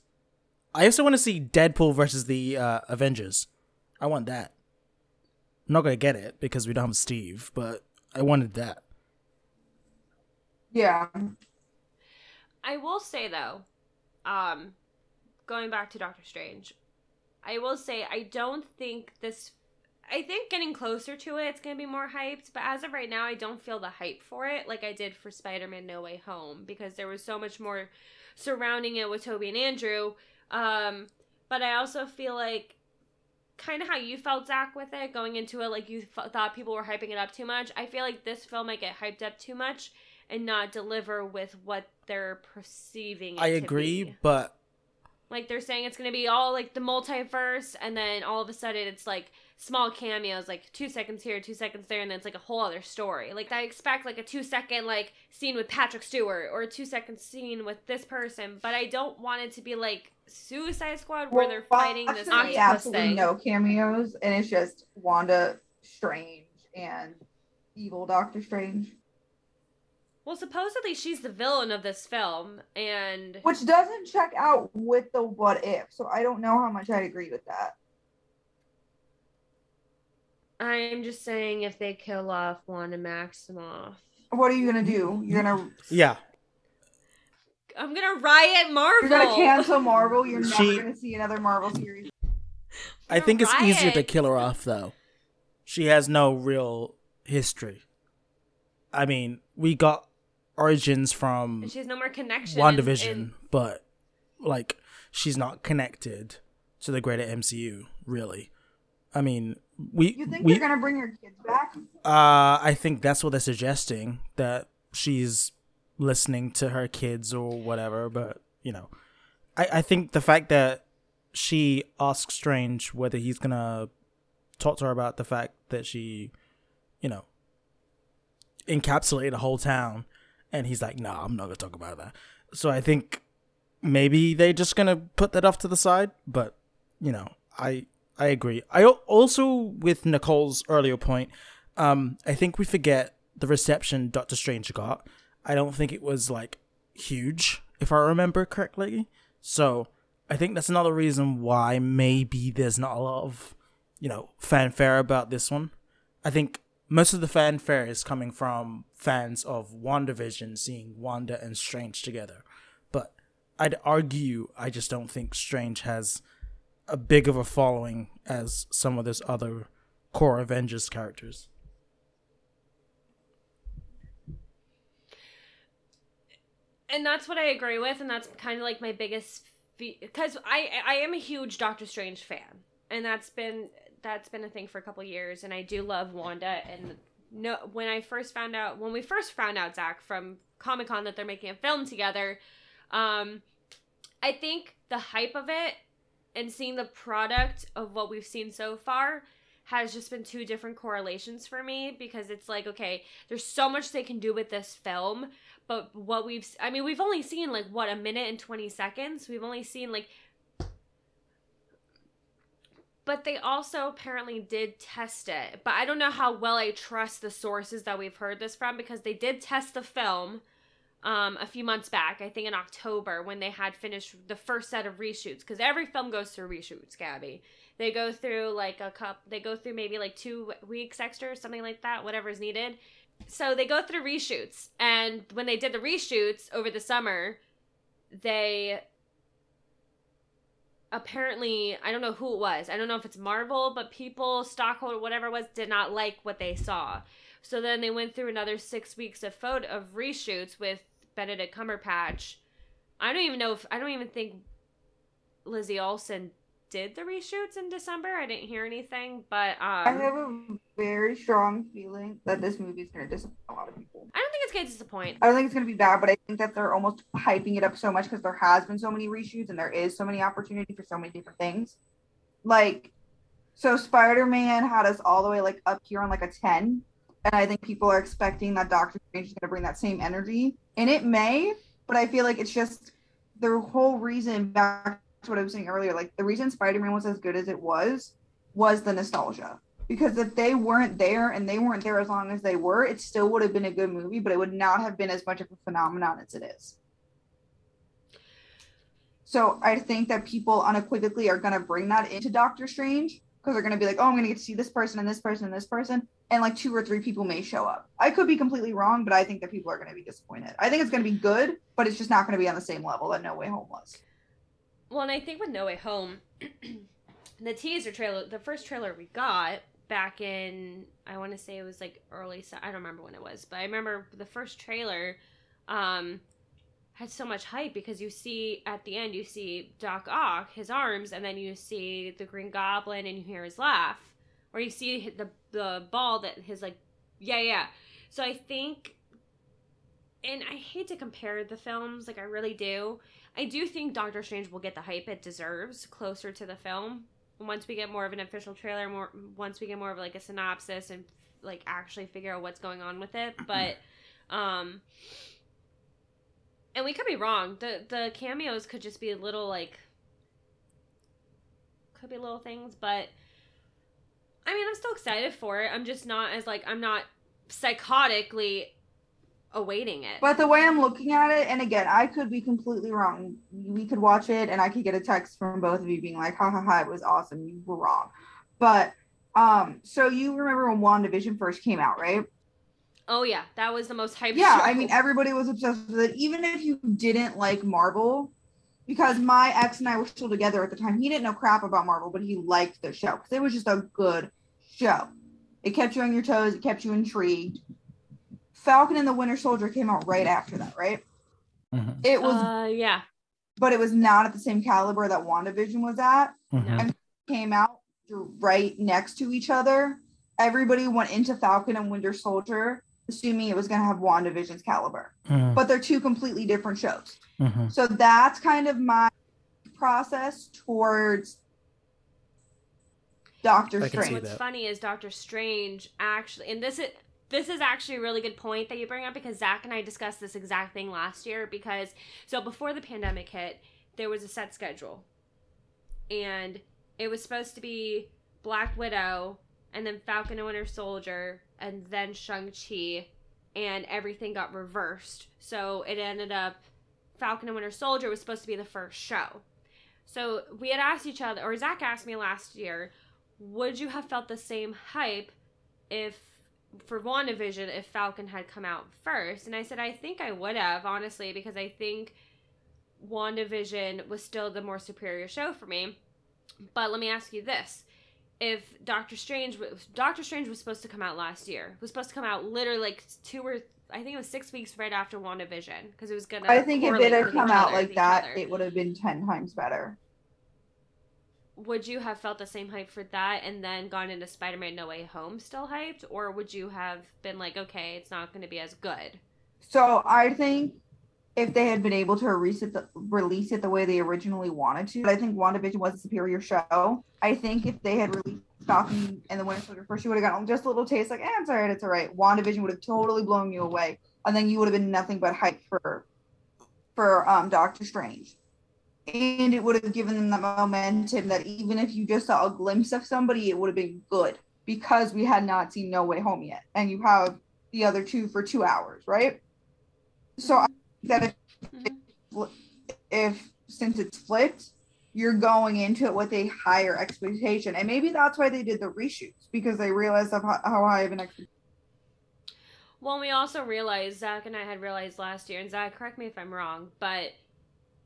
I also want to see Deadpool versus the uh, Avengers. I want that. I'm not gonna get it because we don't have Steve, but I wanted that. Yeah. I will say though, um, going back to Doctor Strange, I will say I don't think this. I think getting closer to it, it's gonna be more hyped. But as of right now, I don't feel the hype for it like I did for Spider-Man: No Way Home because there was so much more surrounding it with Tobey and Andrew. Um, but I also feel like kind of how you felt Zach with it going into it, like you f- thought people were hyping it up too much. I feel like this film might get hyped up too much and not deliver with what they're perceiving. It I to agree, be. but Like they're saying it's gonna be all like the multiverse, and then all of a sudden it's like small cameos, like two seconds here, two seconds there, and then it's like a whole other story. Like I expect like a two second like scene with Patrick Stewart or a two second scene with this person, but I don't want it to be like Suicide Squad where they're fighting this Actually, octopus absolutely thing. no cameos, and it's just Wanda Strange and evil Doctor Strange, Well, supposedly she's the villain of this film, and which doesn't check out with the What If. So I don't know how much I'd agree with that. I'm just saying if they kill off Wanda Maximoff, What are you gonna do? You're gonna yeah, I'm gonna riot Marvel. you're gonna cancel Marvel. You're [laughs] never She- gonna see another Marvel series. I think it's easier to kill her off though. She has no real history. I mean, we got origins from And she has no more connection. One in- Division, in- but like she's not connected to the greater MCU, really. I mean, we You think we you're gonna bring your kids back? uh I think that's what they're suggesting that she's listening to her kids or whatever, but you know. I I think the fact that she asks Strange whether he's to talk to her about the fact that she, you know, encapsulated a whole town and he's like, "No, I'm not to talk about that." So I think maybe they're just to put that off to the side, but you know, I I agree. I also with Nicole's earlier point, um, I think we forget the reception Doctor Strange got. I don't think it was like huge, if I remember correctly. So I think that's another reason why maybe there's not a lot of, you know, fanfare about this one. I think most of the fanfare is coming from fans of WandaVision seeing Wanda and Strange together. But I'd argue I just don't think Strange has a big of a following as some of those other core Avengers characters. And that's what I agree with, and that's kind of like my biggest because I I am a huge Doctor Strange fan, and that's been that's been a thing for a couple years, and I do love Wanda. And no, when I first found out when we first found out Zach from Comic Con that they're making a film together. Um, I think the hype of it and seeing the product of what we've seen so far has just been two different correlations for me because it's like okay there's so much they can do with this film but what we've i mean we've only seen like what a minute and 20 seconds we've only seen like but they also apparently did test it but i don't know how well i trust the sources that we've heard this from because they did test the film um, a few months back, I think in October, when they had finished the first set of reshoots, because every film goes through reshoots, Gabby. They go through like a cup, they go through maybe like two weeks extra, or something like that, whatever is needed. So they go through reshoots, and when they did the reshoots over the summer, they apparently I don't know who it was. I don't know if it's Marvel, but people, stockholder, whatever it was, did not like what they saw. So then they went through another six weeks of photo of reshoots with Benedict Cumberbatch. I don't even know if I don't even think Lizzie Olsen did the reshoots in December. I didn't hear anything, but um, I have a very strong feeling that this movie is going to disappoint a lot of people. I don't think it's going to disappoint. I don't think it's going to be bad, but I think that they're almost hyping it up so much because there has been so many reshoots and there is so many opportunity for so many different things. Like, so Spider Man had us all the way like up here on like a ten, and I think people are expecting that Doctor Strange is going to bring that same energy, and it may, but I feel like it's just the whole reason back to what I was saying earlier. Like the reason Spider Man was as good as it was was the nostalgia. Because if they weren't there and they weren't there as long as they were, it still would have been a good movie, but it would not have been as much of a phenomenon as it is. So I think that people unequivocally are going to bring that into Doctor Strange because they're going to be like, oh, I'm going to get to see this person and this person and this person. And like two or three people may show up. I could be completely wrong, but I think that people are going to be disappointed. I think it's going to be good, but it's just not going to be on the same level that No Way Home was. Well, and I think with No Way Home, [clears throat] the teaser trailer, the first trailer we got back in, I want to say it was like early, I don't remember when it was, but I remember the first trailer um, had so much hype because you see at the end, you see Doc Ock, his arms, and then you see the Green Goblin and you hear his laugh. Or you see the, the ball that his, like, yeah, yeah. So I think, and I hate to compare the films, like, I really do. I do think Doctor Strange will get the hype it deserves closer to the film. Once we get more of an official trailer, more once we get more of like a synopsis and like actually figure out what's going on with it, [clears throat] but um and we could be wrong. The the cameos could just be little like could be little things, but I mean, I'm still excited for it. I'm just not as like I'm not psychotically awaiting it. But the way I'm looking at it, and again, I could be completely wrong. We could watch it, and I could get a text from both of you being like, "Ha ha ha! It was awesome. You were wrong." But um, so you remember when WandaVision first came out, right? Oh yeah, that was the most hyped. Yeah, show. I mean everybody was obsessed with it. Even if you didn't like Marvel, because my ex and I were still together at the time, he didn't know crap about Marvel, but he liked the show because it was just a good show. It kept you on your toes. It kept you intrigued. Falcon and the Winter Soldier came out right after that, right? Mhm. It was, uh, yeah. but it was not at the same caliber that WandaVision was at. Mhm. No. Came out right next to each other. Everybody went into Falcon and Winter Soldier, assuming it was going to have WandaVision's caliber, Mhm. but they're two completely different shows. Mhm. So that's kind of my process towards Doctor I Strange. What's funny is Doctor Strange actually, and this is this is actually a really good point that you bring up because Zach and I discussed this exact thing last year. Because so before the pandemic hit, there was a set schedule, and it was supposed to be Black Widow, and then Falcon and Winter Soldier, and then Shang Chi, and everything got reversed. So it ended up Falcon and Winter Soldier was supposed to be the first show. So we had asked each other, or Zach asked me last year, would you have felt the same hype if for WandaVision if Falcon had come out first? And I said I think I would have, honestly, because I think WandaVision was still the more superior show for me. But let me ask you this. If Doctor Strange was Doctor Strange was supposed to come out last year. Was supposed to come out literally like two or I think it was 6 weeks right after WandaVision because it was to I think if it had come out like that, other. it would have been 10 times better. Would you have felt the same hype for that and then gone into Spider-Man No Way Home still hyped or would you have been like okay it's not going to be as good So I think if they had been able to release it the, release it the way they originally wanted to, I think WandaVision was a superior show. I think if they had released Falcon and the Winter Soldier first, you would have gotten just a little taste, like, eh, it's all right, it's all right. WandaVision would have totally blown you away, and then you would have been nothing but hype for for um Doctor Strange. And it would have given them that momentum that even if you just saw a glimpse of somebody, it would have been good because we had not seen No Way Home yet, and you have the other two for two hours, right? So I think that if, Mhm. if since it's flipped, you're going into it with a higher expectation, and maybe that's why they did the reshoots because they realized how high of an expectation. Well, we also realized Zach and I had realized last year, and Zach, correct me if I'm wrong, but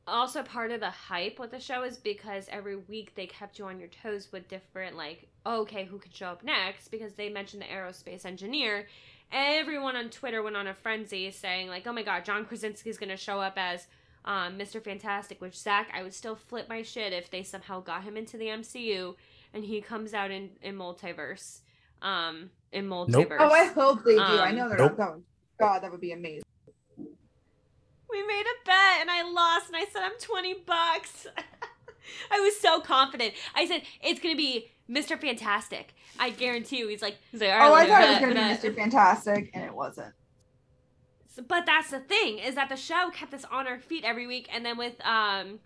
also part of the hype with the show is because every week they kept you on your toes with different like, oh, okay, who could show up next? Because they mentioned the aerospace engineer. Everyone on Twitter went on a frenzy saying like, oh my god, John Krasinski's gonna show up as um, Mr. Fantastic. Which Zach, I would still flip my shit if they somehow got him into the MCU and he comes out in in multiverse. Um, in multiverse. Oh, I hope they do. I Um, know they're Nope. not going. God, that would be amazing. We made a bet and I lost and I said I'm 20 bucks. [laughs] I was so confident. I said it's going to be Mr. Fantastic. I guarantee you. He's like, he's like, Oh, I "Alright, thought it was going to bet." be Mr. Fantastic, and it wasn't. But that's the thing is that the show kept us on our feet every week and then with um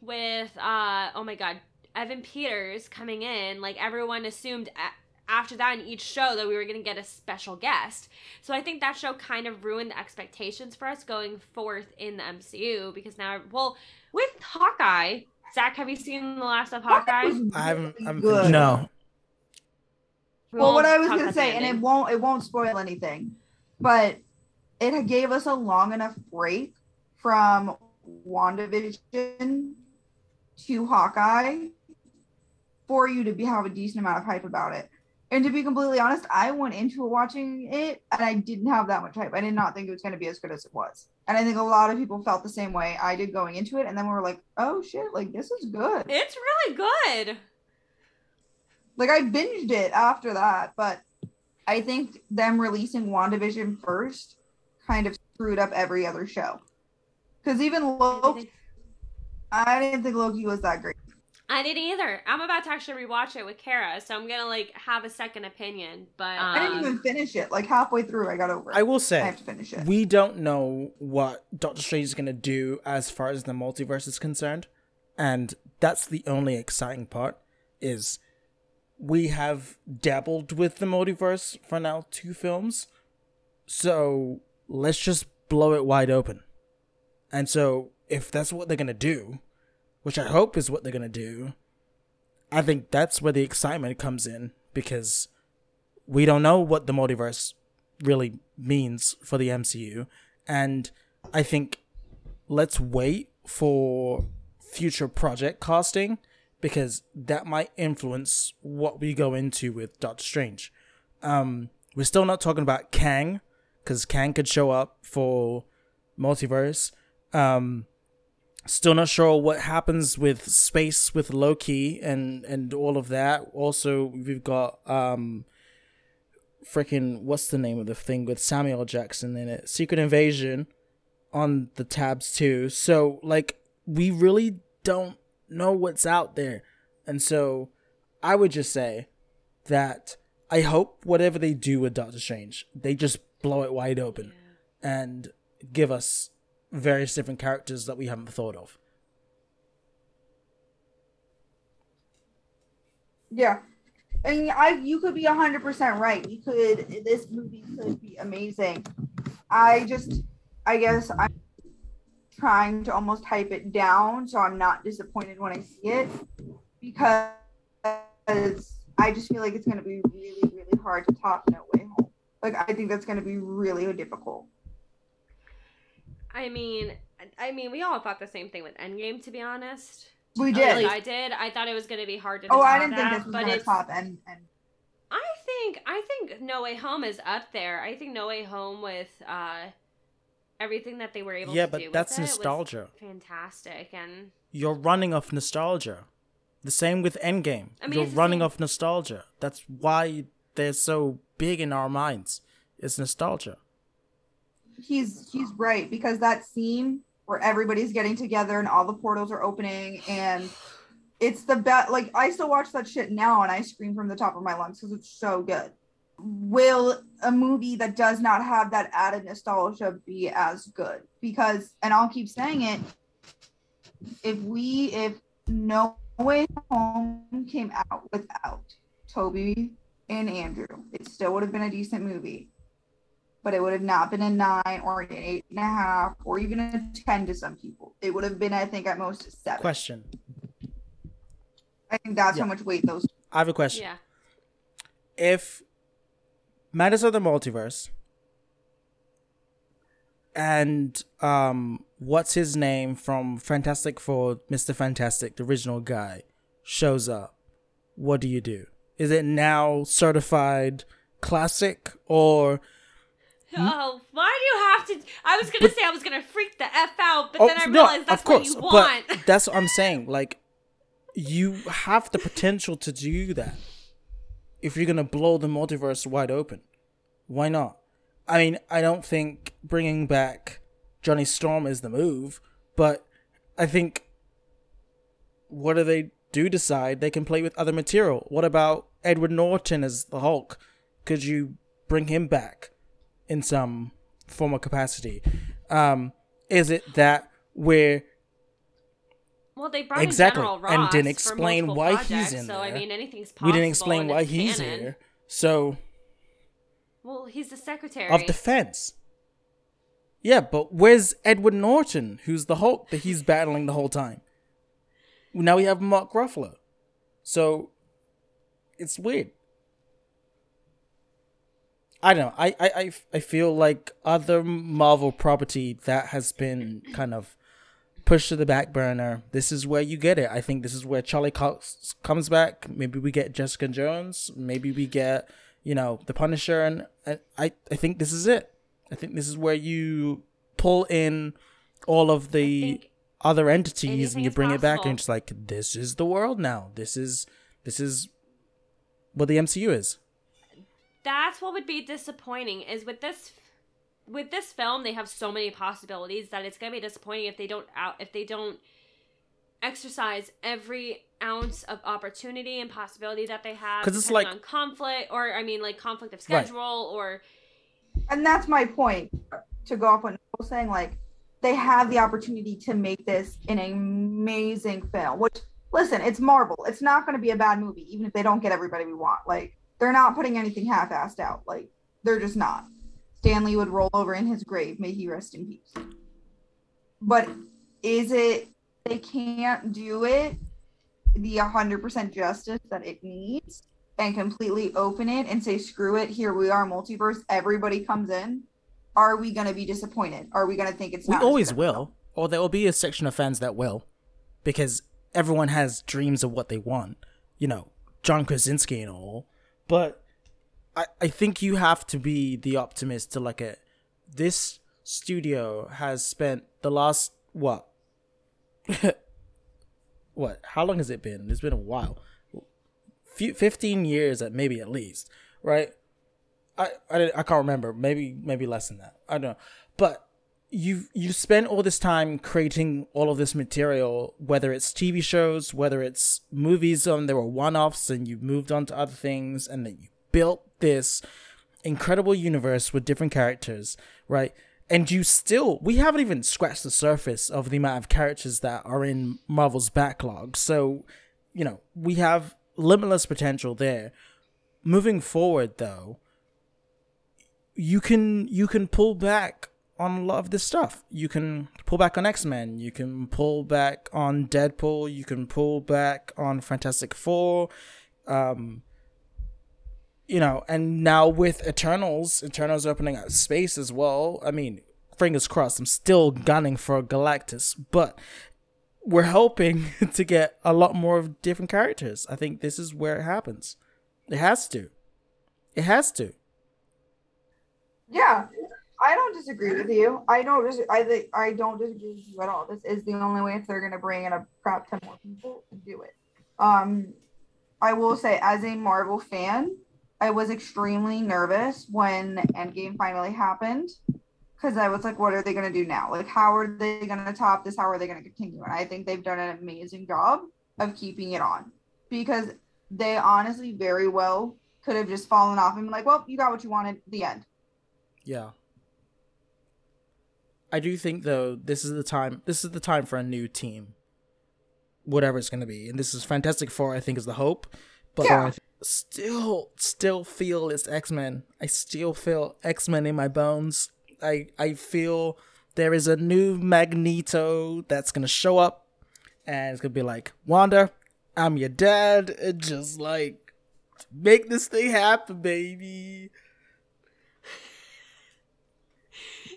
with uh oh my god, Evan Peters coming in, like everyone assumed a- after that in each show that we were going to get a special guest. So I think that show kind of ruined the expectations for us going forth in the MCU because now, well, with Hawkeye, Zach, have you seen the last of Hawkeye? I haven't. I'm good. no. We Well, what I was gonna say, and it won't it won't spoil anything, but it gave us a long enough break from WandaVision to Hawkeye for you to be have a decent amount of hype about it. And to be completely honest, I went into watching it and I didn't have that much hype. I did not think it was going to be as good as it was. And I think a lot of people felt the same way I did going into it. And then we were like, oh shit, like this is good. It's really good. like I binged it after that, but I think them releasing WandaVision first kind of screwed up every other show. Because even Loki, I didn't think Loki was that great. I didn't either. I'm about to actually rewatch it with Kara, so I'm gonna like have a second opinion. But I didn't um, even finish it. Like halfway through, I got over it. I will I say have to finish it. we don't know what Doctor Strange is gonna do as far as the multiverse is concerned, and that's the only exciting part. Is we have dabbled with the multiverse for now two films, so let's just blow it wide open. And so if that's what they're gonna do, which I hope is what they're gonna do, I think that's where the excitement comes in because we don't know what the multiverse really means for the MCU. And I think let's wait for future project casting because that might influence what we go into with Doctor Strange. Um, we're still not talking about Kang because Kang could show up for multiverse. Um, still not sure what happens with space with Loki and and all of that. Also, we've got um freaking what's the name of the thing with Samuel Jackson in it? Secret Invasion on the tabs too. So like we really don't know what's out there. And so I would just say that I hope whatever they do with Doctor Strange, they just blow it wide open and give us various different characters that we haven't thought of. Yeah. And I you could be hundred percent right. You could this movie could be amazing. I just I guess I'm trying to almost hype it down so I'm not disappointed when I see it because I just feel like it's gonna be really, really hard to top No Way Home. Like I think that's gonna be really difficult. I mean, I mean, we all thought the same thing with Endgame, to be honest. We did. least I did. I thought it was going to be hard to. oh, I didn't think that, this was gonna it's- top and and I think I think No Way Home is up there. I think No Way Home with uh everything that they were able yeah, to but do that's with it was nostalgia. fantastic and You're running off nostalgia. The same with Endgame. I mean, You're running same- off nostalgia. That's why they're so big in our minds. It's nostalgia. He's he's right because that scene where everybody's getting together and all the portals are opening and it's the best like i still watch that shit now and i scream from the top of my lungs because it's so good. Will a movie that does not have that added nostalgia be as good? Because and i'll keep saying it if we if no way home came out without tobey and andrew it still would have been a decent movie but it would have not been a nine or an eight and a half or even a 10 to some people. It would have been, I think, at most a seven. Question. I think that's Yeah. how much weight those. I have a question. Yeah. If Matters of the Multiverse and um what's his name from Fantastic Four, Mr. Fantastic, the original guy, shows up, what do you do? Is it now certified classic or Mm-hmm. Oh, why do you have to? I was gonna say I was gonna freak the f out, but Oh, then I no, realized that's of course, what you want. But [laughs] that's what I'm saying. Like, you have the potential to do that. If you're gonna blow the multiverse wide open, why not? I mean, I don't think bringing back Johnny Storm is the move, but I think what do they do decide they can play with other material? What about Edward Norton as the Hulk? Could you bring him back in some form or capacity? Um, is it that we're well, they brought Exactly, in General Ross and didn't explain why he's projects, in So I mean, anything's possible. we didn't explain why he's canon. here. So Well, he's the secretary of defense. Yeah, but where's Edward Norton, who's the Hulk that he's battling the whole time? Now we have Mark Ruffalo. So it's weird. I don't know. I, I, I, I feel like other Marvel property that has been kind of pushed to the back burner. This is where you get it. I think this is where Charlie Cox comes back. Maybe we get Jessica Jones. Maybe we get, you know, the Punisher. And I, I, think this is it. I think this is where you pull in all of the other entities and you bring it back and it's like this is the world now. This is this is what the MCU is. That's what would be disappointing is with this with this film they have so many possibilities that it's gonna be disappointing if they don't out if they don't exercise every ounce of opportunity and possibility that they have because it's like- on conflict or i mean like conflict of Right. schedule or And that's my point to go off what Nicole was saying. Like, they have the opportunity to make this an amazing film, which, listen, it's Marvel. It's not going to be a bad movie, even if they don't get everybody we want. Like, they're not putting anything half assed out. Like, they're just not. Stan Lee would roll over in his grave. May he rest in peace. But is it, they can't do it the 100% justice that it needs and completely open it and say, screw it, here we are, multiverse, everybody comes in. Are we going to be disappointed? Are we going to think it's We not always will, or there will be a section of fans that will, because everyone has dreams of what they want. You know, John Krasinski and all. But I, I think you have to be the optimist to look at this studio has spent the last what [laughs] what how long has it been it's been a while Few, 15 years at maybe at least right I, I I can't remember. Maybe maybe less than that. I don't know. But you you spent all this time creating all of this material, whether it's TV shows, whether it's movies, and there were one-offs, and you moved on to other things, and then you built this incredible universe with different characters, right? And you still we haven't even scratched the surface of the amount of characters that are in Marvel's backlog. So, you know, we have limitless potential there. Moving forward though, you can you can pull back on a lot of this stuff. You can pull back on X Men. You can pull back on Deadpool. You can pull back on Fantastic Four. Um, you know, and now with Eternals, Eternals opening up space as well. I mean, fingers crossed. I'm still gunning for Galactus, but we're hoping [laughs] to get a lot more of different characters. I think this is where it happens. It has to. It has to. Yeah, I don't disagree with you. I don't. Dis- I think I don't disagree with you at all. This is the only way if they're gonna bring in a crap ton more people to do it. Um, I will say, as a Marvel fan, I was extremely nervous when Endgame finally happened because I was like, what are they gonna do now? Like, how are they gonna top this? How are they gonna continue? And I think they've done an amazing job of keeping it on because they honestly very well could have just fallen off and been like, well, you got what you wanted. The end. Yeah. I do think though this is the time this is the time for a new team. Whatever it's gonna be. And this is Fantastic Four, I think, is the hope. But Yeah. still still feel it's X Men. I still feel X Men in my bones. I I feel there is a new Magneto that's gonna show up and it's gonna be like, Wanda, I'm your dad, and just like make this thing happen, baby.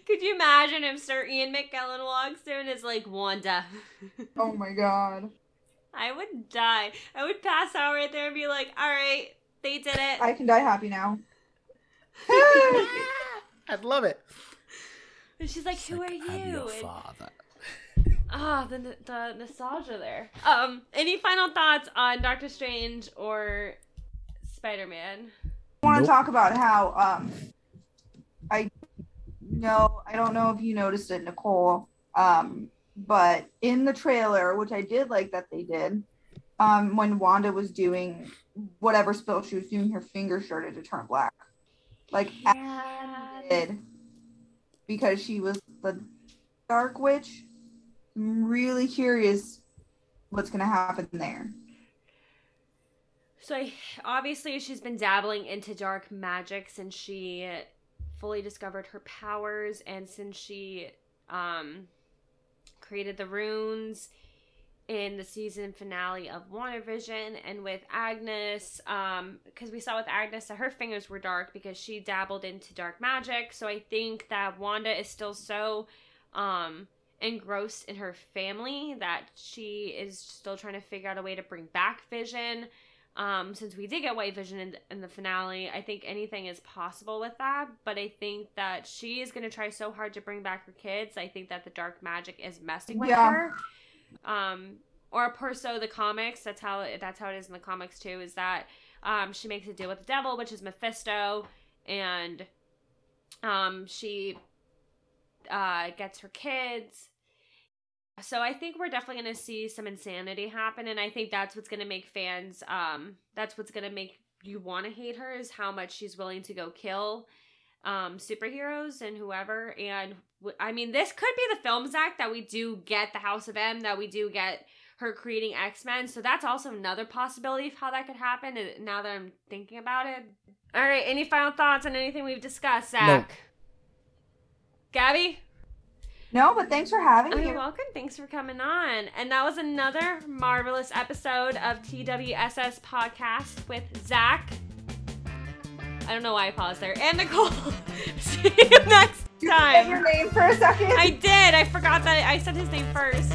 Could you imagine if Sir Ian McKellen walks in as like Wanda? [laughs] Oh my god. I would die. I would pass out right there and be like, all right, they did it. I can die happy now. [laughs] [laughs] I'd love it. and she's like, who are you? I'm your And- father. Ah, the the nostalgia there. Um, any final thoughts on Doctor Strange or Spider Man? I want to Nope. talk about how um I know I don't know if you noticed it, Nicole, um, but in the trailer, which I did like that they did, um, when Wanda was doing whatever spell she was doing, her finger started to turn black, like Yeah. did because she was the Dark Witch. I'm really curious what's gonna happen there. So I, obviously she's been dabbling into dark magic since she fully discovered her powers and since she um created the runes in the season finale of WandaVision and with Agnes um because we saw with Agnes that her fingers were dark because she dabbled into dark magic. So I think that Wanda is still so um engrossed in her family that she is still trying to figure out a way to bring back Vision um, since we did get White Vision in, in the finale, I think anything is possible with that. But I think that she is going to try so hard to bring back her kids. I think that the dark magic is messing with Yeah. her. Um, or per so the comics. That's how it, that's how it is in the comics too. Is that um, she makes a deal with the devil, which is Mephisto, and um, she uh, gets her kids. So I think we're definitely going to see some insanity happen, and I think that's what's going to make fans. Um, that's what's going to make you want to hate her is how much she's willing to go kill um superheroes and whoever. And w- i mean this could be the film zach that we do get the house of m that we do get her creating x-men. So that's also another possibility of how that could happen and now that i'm thinking about it. All right any final thoughts on anything we've discussed zach? Gabby No, but thanks for having me. you're welcome. Thanks for coming on. And that was another marvelous episode of TWSS Podcast with Zach. I don't know why I paused there. And Nicole. [laughs] See you next You forget your time. name for a second. I did. I forgot that I said his name first.